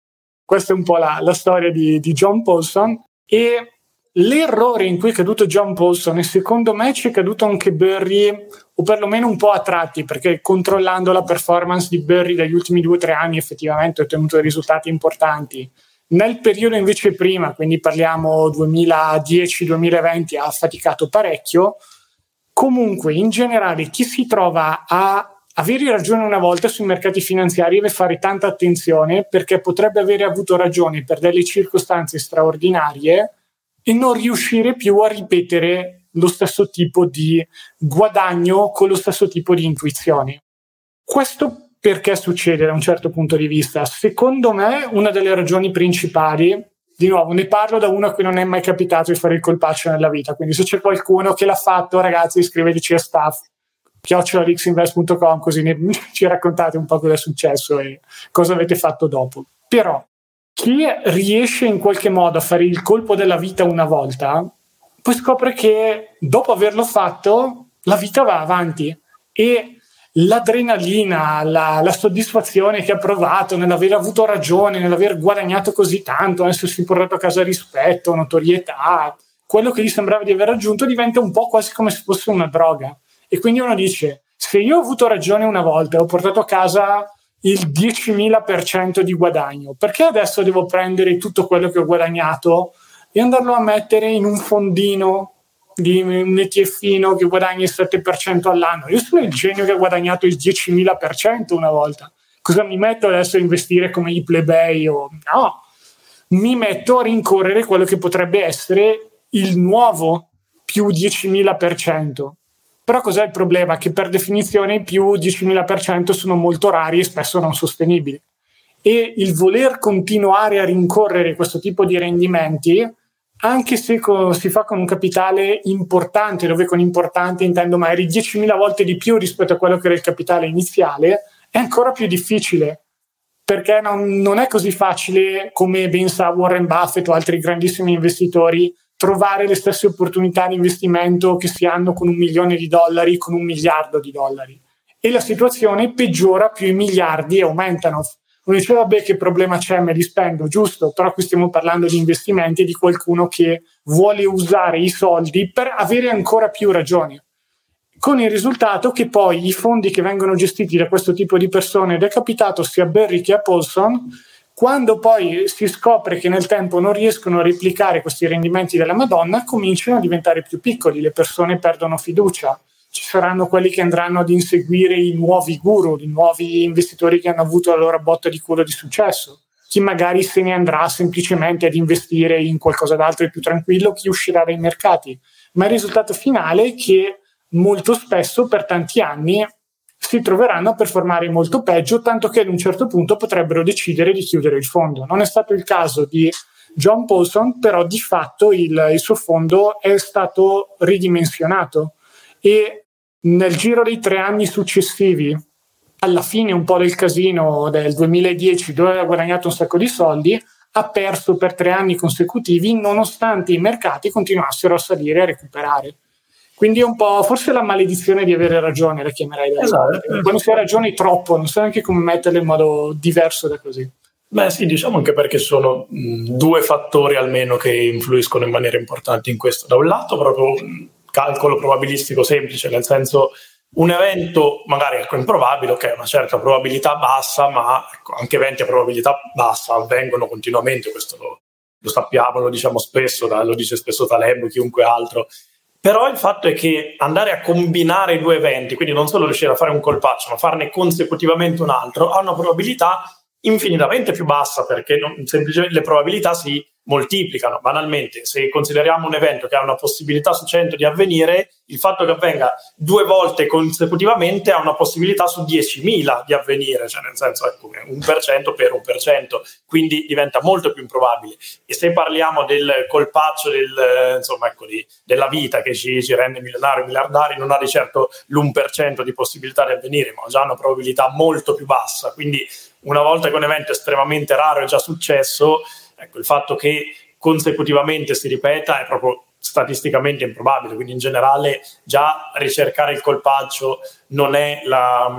questa è un po' la, la storia di, di John Paulson. E l'errore in cui è caduto John Paulson e secondo me ci è caduto anche Burry o perlomeno un po' a tratti perché controllando la performance di Burry dagli ultimi due o tre anni effettivamente ha ottenuto risultati importanti nel periodo invece prima quindi parliamo 2010-2020 ha faticato parecchio comunque in generale chi si trova a avere ragione una volta sui mercati finanziari deve fare tanta attenzione perché potrebbe avere avuto ragione per delle circostanze straordinarie e non riuscire più a ripetere lo stesso tipo di guadagno con lo stesso tipo di intuizioni. Questo perché succede da un certo punto di vista? Secondo me una delle ragioni principali, di nuovo ne parlo da uno a cui non è mai capitato di fare il colpaccio nella vita, quindi se c'è qualcuno che l'ha fatto ragazzi iscriveteci a staff chiocciolixinvest.com così ne, ci raccontate un po' cosa è successo e cosa avete fatto dopo. Però chi riesce in qualche modo a fare il colpo della vita una volta, poi scopre che dopo averlo fatto la vita va avanti e l'adrenalina, la, la soddisfazione che ha provato nell'aver avuto ragione, nell'aver guadagnato così tanto, essersi portato a casa rispetto, notorietà, quello che gli sembrava di aver raggiunto diventa un po' quasi come se fosse una droga. E quindi uno dice, se io ho avuto ragione una volta e ho portato a casa il 10.000% di guadagno. Perché adesso devo prendere tutto quello che ho guadagnato e andarlo a mettere in un fondino di un ETFino che guadagna il 7% all'anno? Io sono il genio che ha guadagnato il 10.000% una volta. Cosa mi metto adesso a investire come i plebei? O... No, mi metto a rincorrere quello che potrebbe essere il nuovo più 10.000%. Però cos'è il problema? Che per definizione i più 10.000% sono molto rari e spesso non sostenibili. E il voler continuare a rincorrere questo tipo di rendimenti, anche se co- si fa con un capitale importante, dove con importante intendo magari 10.000 volte di più rispetto a quello che era il capitale iniziale, è ancora più difficile perché non, non, è così facile come ben sa Warren Buffett o altri grandissimi investitori trovare le stesse opportunità di investimento che si hanno con un milione di dollari, con un miliardo di dollari. E la situazione peggiora più i miliardi aumentano. Uno dice, vabbè, che problema c'è, me li spendo, giusto, però qui stiamo parlando di investimenti di qualcuno che vuole usare i soldi per avere ancora più ragioni. Con il risultato che poi i fondi che vengono gestiti da questo tipo di persone, ed è capitato sia a Berry che a Paulson, quando poi si scopre che nel tempo non riescono a replicare questi rendimenti della Madonna, cominciano a diventare più piccoli, le persone perdono fiducia. Ci saranno quelli che andranno ad inseguire i nuovi guru, i nuovi investitori che hanno avuto la loro botta di culo di successo. Chi magari se ne andrà semplicemente ad investire in qualcosa d'altro e più tranquillo, chi uscirà dai mercati. Ma il risultato finale è che molto spesso per tanti anni si troveranno a performare molto peggio, tanto che ad un certo punto potrebbero decidere di chiudere il fondo. Non è stato il caso di John Paulson, però di fatto il, il suo fondo è stato ridimensionato e nel giro dei tre anni successivi, alla fine un po' del casino del 2010, dove aveva guadagnato un sacco di soldi, ha perso per tre anni consecutivi, nonostante i mercati continuassero a salire e recuperare. Quindi è un po' forse la maledizione di avere ragione, la chiamerei. Esatto. Quando si ha ragione troppo, non so neanche come metterla in modo diverso da così. Beh sì, diciamo anche perché sono mh, due fattori almeno che influiscono in maniera importante in questo. Da un lato proprio un calcolo probabilistico semplice, nel senso un evento magari ecco, improbabile, ok, una certa probabilità bassa, ma ecco, anche eventi a probabilità bassa avvengono continuamente, questo lo, lo sappiamo, lo diciamo spesso, da, lo dice spesso Taleb, chiunque altro. Però il fatto è che andare a combinare i due eventi, quindi non solo riuscire a fare un colpaccio, ma farne consecutivamente un altro, ha una probabilità infinitamente più bassa perché non, semplicemente le probabilità si moltiplicano banalmente. Se consideriamo un evento che ha una possibilità su 100 di avvenire, il fatto che avvenga due volte consecutivamente ha una possibilità su 10.000 di avvenire, cioè nel senso è come un per cento per un per cento, quindi diventa molto più improbabile. E se parliamo del colpaccio del, insomma, ecco, di, della vita che ci, ci rende milionari miliardari, non ha di certo l'1% di possibilità di avvenire, ma già una probabilità molto più bassa. Quindi una volta che un evento estremamente raro è già successo, ecco, il fatto che consecutivamente si ripeta è proprio statisticamente improbabile, quindi in generale già ricercare il colpaccio non è la,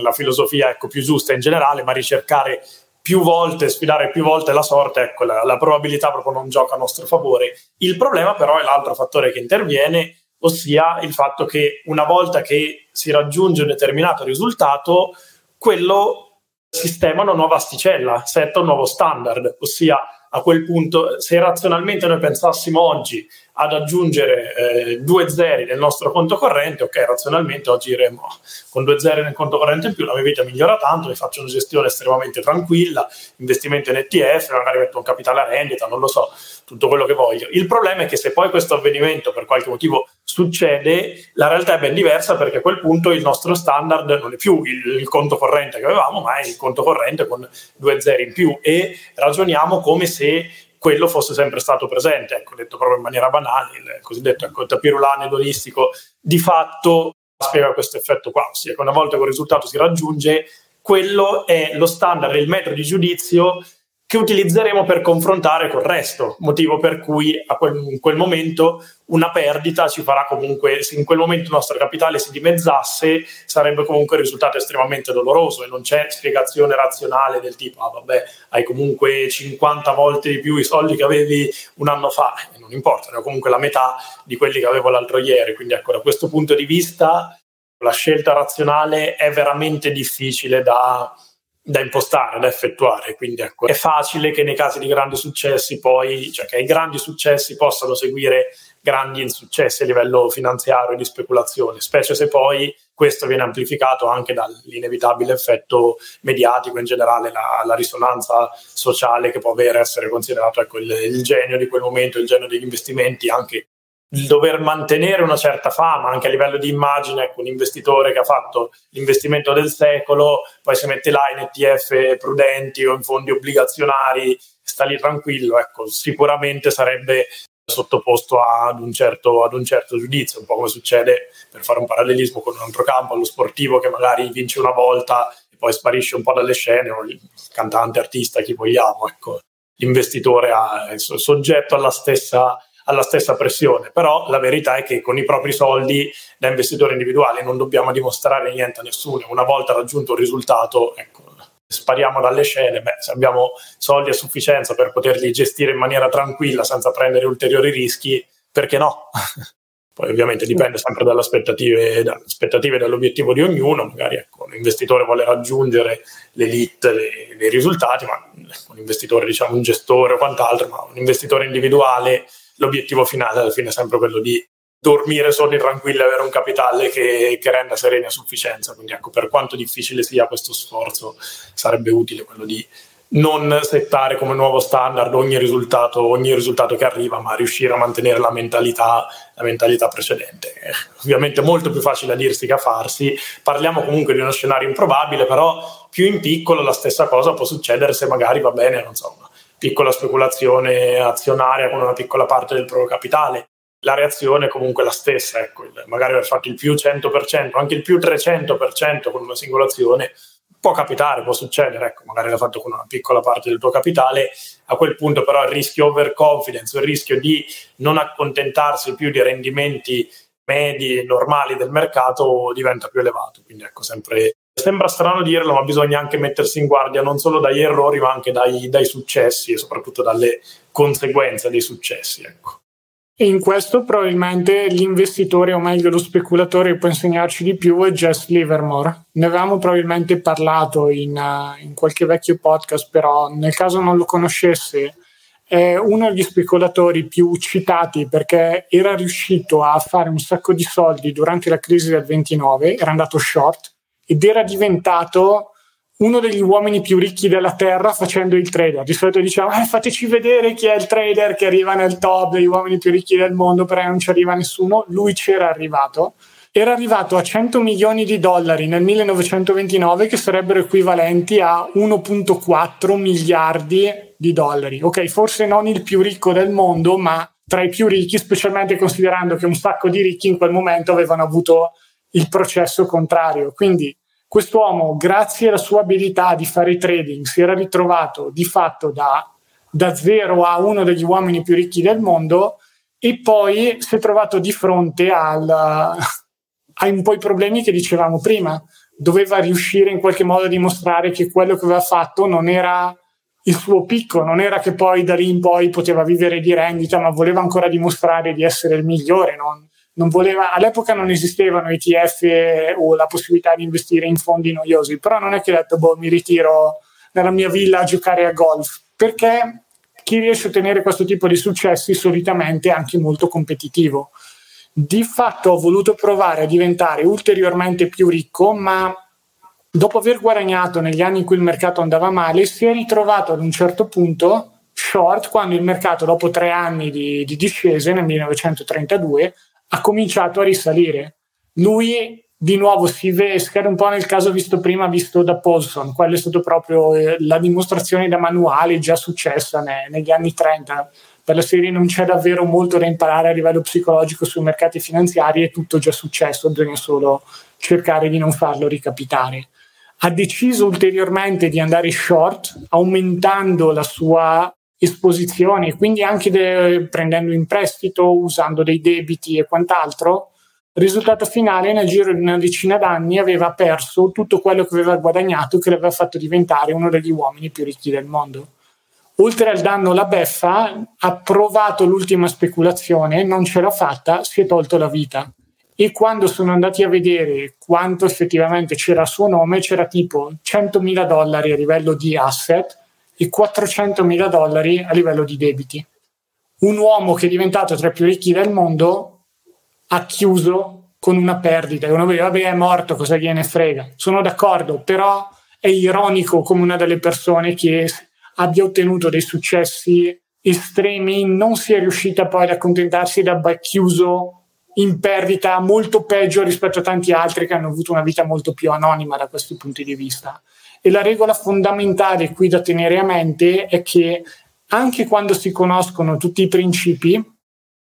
la filosofia ecco, più giusta in generale, ma ricercare più volte, sfidare più volte la sorte, ecco, la, la probabilità proprio non gioca a nostro favore. Il problema però è l'altro fattore che interviene, ossia il fatto che una volta che si raggiunge un determinato risultato, quello sistema una nuova asticella, setta un nuovo standard, ossia a quel punto, se razionalmente noi pensassimo oggi ad aggiungere eh, due zeri nel nostro conto corrente, ok, razionalmente oggi diremmo con due zeri nel conto corrente in più la mia vita migliora tanto, mi faccio una gestione estremamente tranquilla, investimento in ETF, magari metto un capitale a rendita, non lo so, tutto quello che voglio. Il problema è che se poi questo avvenimento per qualche motivo succede, la realtà è ben diversa perché a quel punto il nostro standard non è più il, il conto corrente che avevamo, ma è il conto corrente con due zeri in più e ragioniamo come se quello fosse sempre stato presente, ecco, detto proprio in maniera banale, il cosiddetto ecco, tapirulano edonistico di fatto spiega questo effetto qua, ossia che una volta che un risultato si raggiunge, quello è lo standard, il metodo di giudizio che utilizzeremo per confrontare col resto, motivo per cui quel, in quel momento una perdita ci farà comunque, se in quel momento il nostro capitale si dimezzasse, sarebbe comunque un risultato estremamente doloroso e non c'è spiegazione razionale del tipo, ah vabbè, hai comunque 50 volte di più i soldi che avevi un anno fa, non importa, ne ho comunque la metà di quelli che avevo l'altro ieri, quindi ecco, da questo punto di vista la scelta razionale è veramente difficile da da impostare, da effettuare. Quindi ecco, è facile che nei casi di grandi successi poi, cioè che i grandi successi possano seguire grandi insuccessi a livello finanziario e di speculazione, specie se poi questo viene amplificato anche dall'inevitabile effetto mediatico in generale, la, la risonanza sociale che può avere essere considerato ecco, il, il genio di quel momento, il genio degli investimenti anche il dover mantenere una certa fama anche a livello di immagine, ecco, un investitore che ha fatto l'investimento del secolo, poi si mette là in ETF prudenti o in fondi obbligazionari, sta lì tranquillo, ecco, sicuramente sarebbe sottoposto ad un, certo, ad un certo giudizio, un po' come succede per fare un parallelismo con un altro campo, allo sportivo che magari vince una volta e poi sparisce un po' dalle scene, o il cantante, artista, chi vogliamo, ecco. L'investitore è soggetto alla stessa alla stessa pressione, però la verità è che con i propri soldi da investitore individuale non dobbiamo dimostrare niente a nessuno, una volta raggiunto un risultato, ecco, spariamo dalle scene, beh, se abbiamo soldi a sufficienza per poterli gestire in maniera tranquilla senza prendere ulteriori rischi, perché no? Poi ovviamente dipende sempre dalle aspettative, e dall'obiettivo di ognuno, magari ecco, l'investitore vuole raggiungere l'elite dei, risultati, ma un investitore, diciamo un gestore o quant'altro, ma un investitore individuale l'obiettivo finale alla fine è sempre quello di dormire sonni tranquilli e avere un capitale che, che, renda sereni a sufficienza. Quindi ecco, per quanto difficile sia questo sforzo, sarebbe utile quello di non settare come nuovo standard ogni risultato, ogni risultato che arriva, ma riuscire a mantenere la mentalità, la mentalità precedente. Eh, ovviamente è molto più facile a dirsi che a farsi. Parliamo comunque di uno scenario improbabile, però più in piccolo la stessa cosa può succedere se magari va bene, non so, piccola speculazione azionaria con una piccola parte del proprio capitale. La reazione è comunque la stessa, ecco, magari aver fatto il più 100%, anche il più 300% con una singola azione, può capitare, può succedere, ecco, magari l'ha fatto con una piccola parte del tuo capitale, a quel punto però il rischio overconfidence, il rischio di non accontentarsi più di rendimenti medi e normali del mercato diventa più elevato, quindi ecco, sempre Sembra strano dirlo, ma bisogna anche mettersi in guardia non solo dagli errori, ma anche dai, dai successi e soprattutto dalle conseguenze dei successi. Ecco. E in questo probabilmente l'investitore, o meglio lo speculatore che può insegnarci di più è Jess Livermore. Ne avevamo probabilmente parlato in, uh, in qualche vecchio podcast, però nel caso non lo conoscesse, è uno degli speculatori più citati perché era riuscito a fare un sacco di soldi durante la crisi del 29, era andato short ed era diventato uno degli uomini più ricchi della terra facendo il trader. Di solito diciamo, eh, fateci vedere chi è il trader che arriva nel top degli uomini più ricchi del mondo, perché non ci arriva nessuno. Lui c'era arrivato. Era arrivato a 100 milioni di dollari nel 1929, che sarebbero equivalenti a 1,4 miliardi di dollari. Ok, forse non il più ricco del mondo, ma tra i più ricchi, specialmente considerando che un sacco di ricchi in quel momento avevano avuto il processo contrario. Quindi quest'uomo, grazie alla sua abilità di fare trading, si era ritrovato di fatto da, da zero a uno degli uomini più ricchi del mondo e poi si è trovato di fronte al, ai un po' i problemi che dicevamo prima. Doveva riuscire in qualche modo a dimostrare che quello che aveva fatto non era il suo picco, non era che poi da lì in poi poteva vivere di rendita, ma voleva ancora dimostrare di essere il migliore, non, voleva, all'epoca non esistevano ETF o la possibilità di investire in fondi noiosi, però non è che ha detto, boh, mi ritiro nella mia villa a giocare a golf, perché chi riesce a ottenere questo tipo di successi solitamente è anche molto competitivo. Di fatto ho voluto provare a diventare ulteriormente più ricco, ma dopo aver guadagnato negli anni in cui il mercato andava male, si è ritrovato ad un certo punto short quando il mercato, dopo tre anni di, di discese nel 1932, ha cominciato a risalire. Lui di nuovo si vede, scade un po' nel caso visto prima, visto da Paulson, quello è stato proprio eh, la dimostrazione da manuale già successa ne, negli anni 30. Per la serie non c'è davvero molto da imparare a livello psicologico sui mercati finanziari, è tutto già successo, bisogna solo cercare di non farlo ricapitare. Ha deciso ulteriormente di andare short, aumentando la sua esposizioni, quindi anche de- prendendo in prestito, usando dei debiti e quant'altro. Risultato finale, nel giro di una decina d'anni aveva perso tutto quello che aveva guadagnato, che l'aveva fatto diventare uno degli uomini più ricchi del mondo. Oltre al danno la beffa, ha provato l'ultima speculazione, non ce l'ha fatta, si è tolto la vita. E quando sono andati a vedere quanto effettivamente c'era a suo nome, c'era tipo 100.000 dollari a livello di asset, e 400 mila dollari a livello di debiti. Un uomo che è diventato tra i più ricchi del mondo ha chiuso con una perdita. E uno vede, vabbè, è morto, cosa gliene frega? Sono d'accordo, però è ironico come una delle persone che abbia ottenuto dei successi estremi non sia riuscita poi ad accontentarsi ed abbia chiuso in perdita molto peggio rispetto a tanti altri che hanno avuto una vita molto più anonima da questi punti di vista. E la regola fondamentale qui da tenere a mente è che anche quando si conoscono tutti i principi,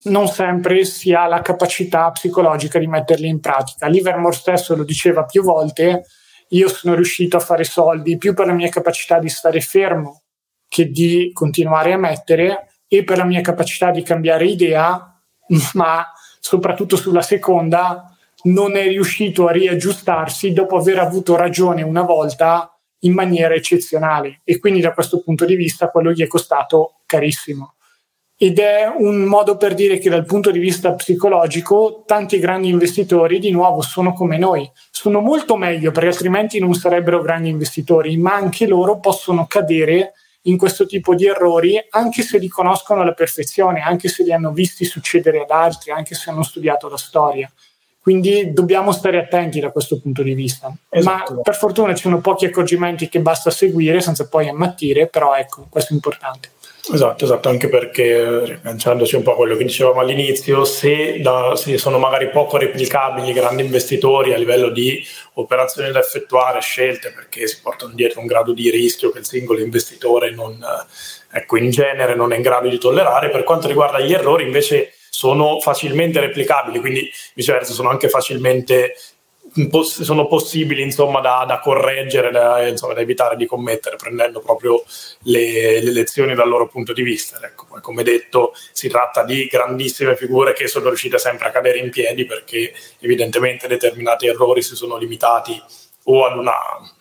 non sempre si ha la capacità psicologica di metterli in pratica. Livermore stesso lo diceva più volte, io sono riuscito a fare soldi più per la mia capacità di stare fermo che di continuare a mettere e per la mia capacità di cambiare idea, ma soprattutto sulla seconda non è riuscito a riaggiustarsi dopo aver avuto ragione una volta in maniera eccezionale e quindi da questo punto di vista quello gli è costato carissimo. Ed è un modo per dire che dal punto di vista psicologico tanti grandi investitori di nuovo sono come noi, sono molto meglio perché altrimenti non sarebbero grandi investitori, ma anche loro possono cadere in questo tipo di errori anche se li conoscono alla perfezione, anche se li hanno visti succedere ad altri, anche se hanno studiato la storia. Quindi dobbiamo stare attenti da questo punto di vista. Esatto. Ma per fortuna ci sono pochi accorgimenti che basta seguire senza poi ammattire, però ecco, questo è importante. Esatto, esatto, anche perché rilanciandoci un po' a quello che dicevamo all'inizio, se, da, se, sono magari poco replicabili i grandi investitori a livello di operazioni da effettuare, scelte, perché si portano dietro un grado di rischio che il singolo investitore non, ecco, in genere non è in grado di tollerare, per quanto riguarda gli errori invece sono facilmente replicabili, quindi viceversa sono anche facilmente sono possibili insomma, da, da correggere, da, insomma, da, evitare di commettere, prendendo proprio le, le, lezioni dal loro punto di vista. Ecco, come detto, si tratta di grandissime figure che sono riuscite sempre a cadere in piedi perché evidentemente determinati errori si sono limitati o ad una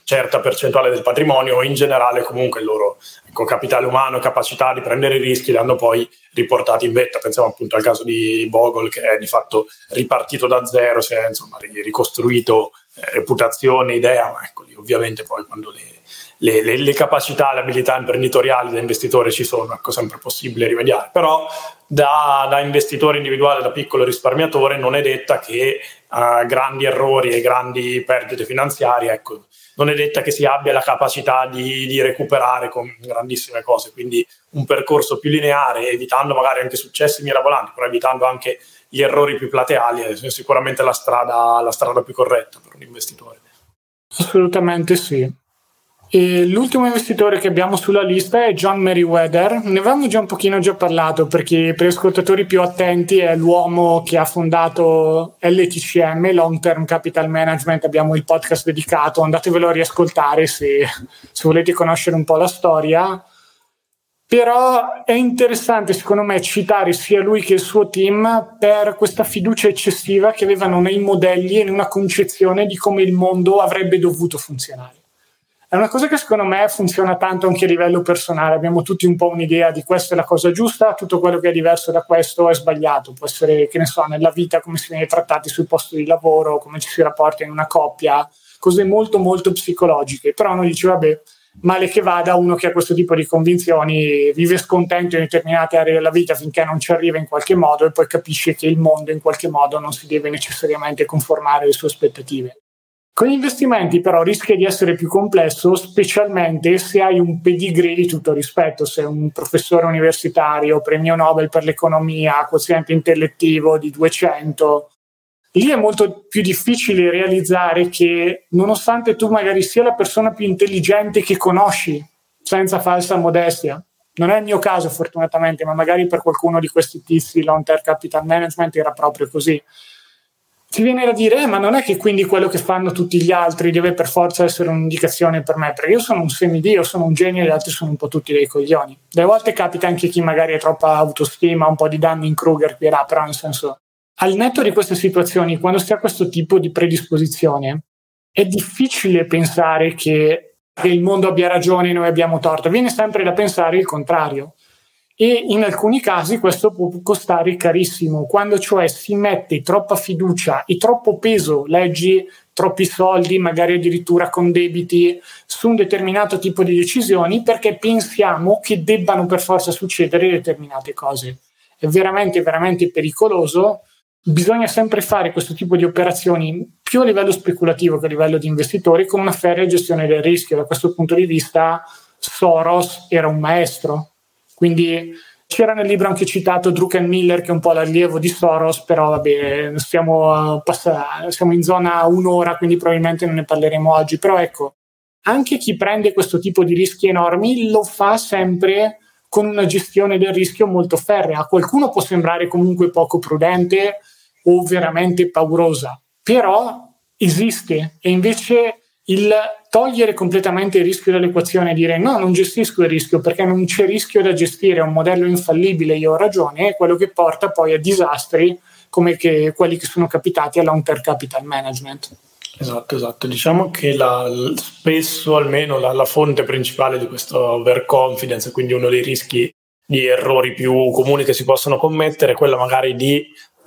certa percentuale del patrimonio o in generale comunque il loro ecco, capitale umano capacità di prendere i rischi li hanno poi riportati in vetta. Pensiamo appunto al caso di Bogle che è di fatto ripartito da zero, si è insomma ricostruito eh, reputazione, idea, ma ecco ovviamente poi quando le, le, le, le, capacità, le abilità imprenditoriali da investitore ci sono, ecco sempre possibile rimediare. Però da, da investitore individuale, da piccolo risparmiatore, non è detta che uh, grandi errori e grandi perdite finanziarie ecco, non è detta che si abbia la capacità di, di recuperare con grandissime cose, quindi un percorso più lineare, evitando magari anche successi mirabolanti, però evitando anche gli errori più plateali, è sicuramente la strada, la strada più corretta per un investitore. Assolutamente sì. E l'ultimo investitore che abbiamo sulla lista è John Meriwether. Ne avevamo già un pochino già parlato perché per gli ascoltatori più attenti è l'uomo che ha fondato LTCM, Long Term Capital Management. Abbiamo il podcast dedicato, andatevelo a riascoltare se, se volete conoscere un po' la storia. Però è interessante secondo me citare sia lui che il suo team per questa fiducia eccessiva che avevano nei modelli e in una concezione di come il mondo avrebbe dovuto funzionare. È una cosa che secondo me funziona tanto anche a livello personale. Abbiamo tutti un po' un'idea di questa è la cosa giusta, tutto quello che è diverso da questo è sbagliato. Può essere, che ne so, nella vita come si viene trattati sul posto di lavoro, come ci si rapporta in una coppia, cose molto molto psicologiche. Però uno dice, vabbè, male che vada, uno che ha questo tipo di convinzioni vive scontento in determinate aree della vita finché non ci arriva in qualche modo e poi capisce che il mondo in qualche modo non si deve necessariamente conformare alle sue aspettative. Con gli investimenti però rischia di essere più complesso, specialmente se hai un pedigree di tutto rispetto, se un professore universitario, premio Nobel per l'economia, quoziente intellettivo di 200. Lì è molto più difficile realizzare che nonostante tu magari sia la persona più intelligente che conosci, senza falsa modestia, non è il mio caso fortunatamente, ma magari per qualcuno di questi tizi long term capital management era proprio così ti viene da dire, eh, ma non è che quindi quello che fanno tutti gli altri deve per forza essere un'indicazione per me, perché io sono un semidio, sono un genio e gli altri sono un po' tutti dei coglioni. Delle volte capita anche chi magari ha troppa autostima, un po' di danni in Kruger qui però nel senso, al netto di queste situazioni, quando si ha questo tipo di predisposizione, è difficile pensare che, che il mondo abbia ragione e noi abbiamo torto. Viene sempre da pensare il contrario e in alcuni casi questo può costare carissimo, quando cioè si mette troppa fiducia e troppo peso, leggi troppi soldi, magari addirittura con debiti, su un determinato tipo di decisioni perché pensiamo che debbano per forza succedere determinate cose. È veramente, veramente pericoloso. Bisogna sempre fare questo tipo di operazioni più a livello speculativo che a livello di investitori con una ferrea gestione del rischio. Da questo punto di vista Soros era un maestro, quindi c'era nel libro anche citato Druckenmiller, che è un po' l'allievo di Soros, però vabbè, stiamo, pass- siamo in zona un'ora, quindi probabilmente non ne parleremo oggi. Però ecco, anche chi prende questo tipo di rischi enormi lo fa sempre con una gestione del rischio molto ferrea. A qualcuno può sembrare comunque poco prudente o veramente paurosa, però esiste e invece il togliere completamente il rischio dall'equazione e dire no, non gestisco il rischio perché non c'è rischio da gestire, è un modello infallibile, io ho ragione, è quello che porta poi a disastri come che, quelli che sono capitati long capital management. Esatto, esatto. Diciamo che la, spesso almeno la, la, fonte principale di questo overconfidence, quindi uno dei rischi di errori più comuni che si possono commettere, è quella magari di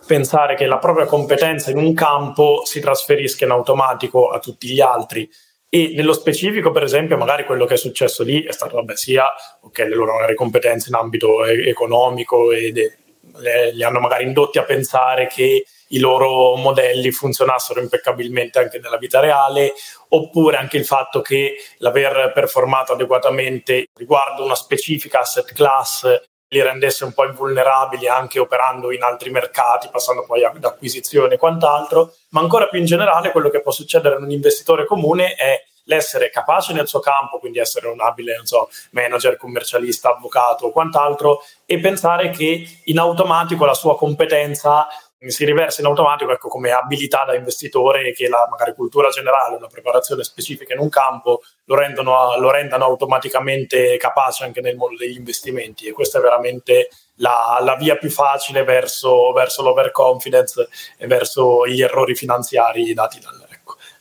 pensare che la propria competenza in un campo si trasferisca in automatico a tutti gli altri. E nello specifico, per esempio, magari quello che è successo lì è stato, vabbè, sia okay, le loro competenze in ambito e- economico e de- le, li hanno magari indotti a pensare che i loro modelli funzionassero impeccabilmente anche nella vita reale, oppure anche il fatto che l'aver performato adeguatamente riguardo una specifica asset class li rendesse un po' invulnerabili anche operando in altri mercati, passando poi ad acquisizione e quant'altro, ma ancora più in generale quello che può succedere in un investitore comune è l'essere capace nel suo campo, quindi essere un abile so, manager, commercialista, avvocato o quant'altro, e pensare che in automatico la sua competenza si riversa in automatico ecco, come abilità da investitore che la magari cultura generale, una preparazione specifica in un campo lo, rendono, lo rendano automaticamente capace anche nel mondo degli investimenti. E questa è veramente la, la via più facile verso, verso l'overconfidence e verso gli errori finanziari dati dal,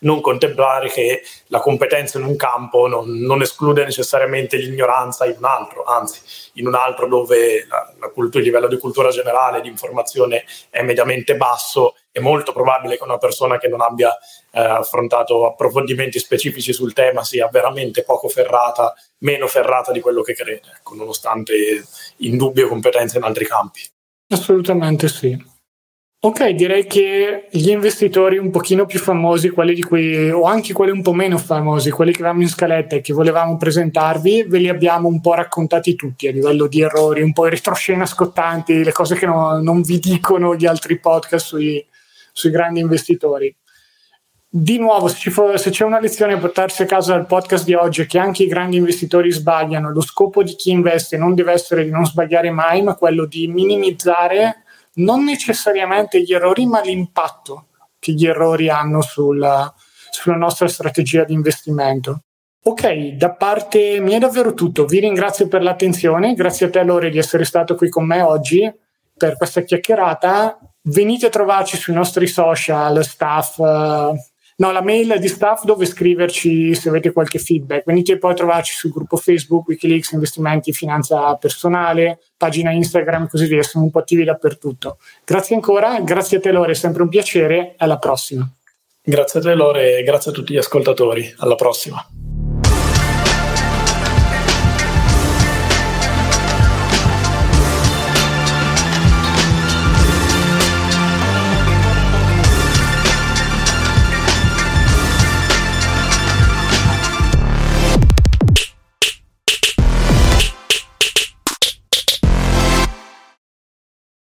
non contemplare che la competenza in un campo non, non esclude necessariamente l'ignoranza in un altro, anzi in un altro dove la, la cultura, il livello di cultura generale, di informazione è mediamente basso, è molto probabile che una persona che non abbia eh, affrontato approfondimenti specifici sul tema sia veramente poco ferrata, meno ferrata di quello che crede, ecco, nonostante indubbie competenze in altri campi. Assolutamente sì. Ok, direi che gli investitori un pochino più famosi, quelli di cui, o anche quelli un po' meno famosi, quelli che avevamo in scaletta e che volevamo presentarvi, ve li abbiamo un po' raccontati tutti a livello di errori, un po' in retroscena scottanti, le cose che no, non vi dicono gli altri podcast sui, sui grandi investitori. Di nuovo, se, fu, se, c'è una lezione a portarsi a casa dal podcast di oggi è che anche i grandi investitori sbagliano, lo scopo di chi investe non deve essere di non sbagliare mai, ma quello di minimizzare non necessariamente gli errori, ma l'impatto che gli errori hanno sulla, sulla nostra strategia di investimento. Ok, da parte mia è davvero tutto. Vi ringrazio per l'attenzione, grazie a te Lore di essere stato qui con me oggi per questa chiacchierata. Venite a trovarci sui nostri social, staff, No, la mail di staff dove scriverci se avete qualche feedback. Venite poi a trovarci sul gruppo Facebook, Wikileaks, Investimenti, Finanza Personale, pagina Instagram e così via. Siamo un po' attivi dappertutto. Grazie ancora, grazie a te Lore, è sempre un piacere. Alla prossima. Grazie a te Lore e grazie a tutti gli ascoltatori. Alla prossima.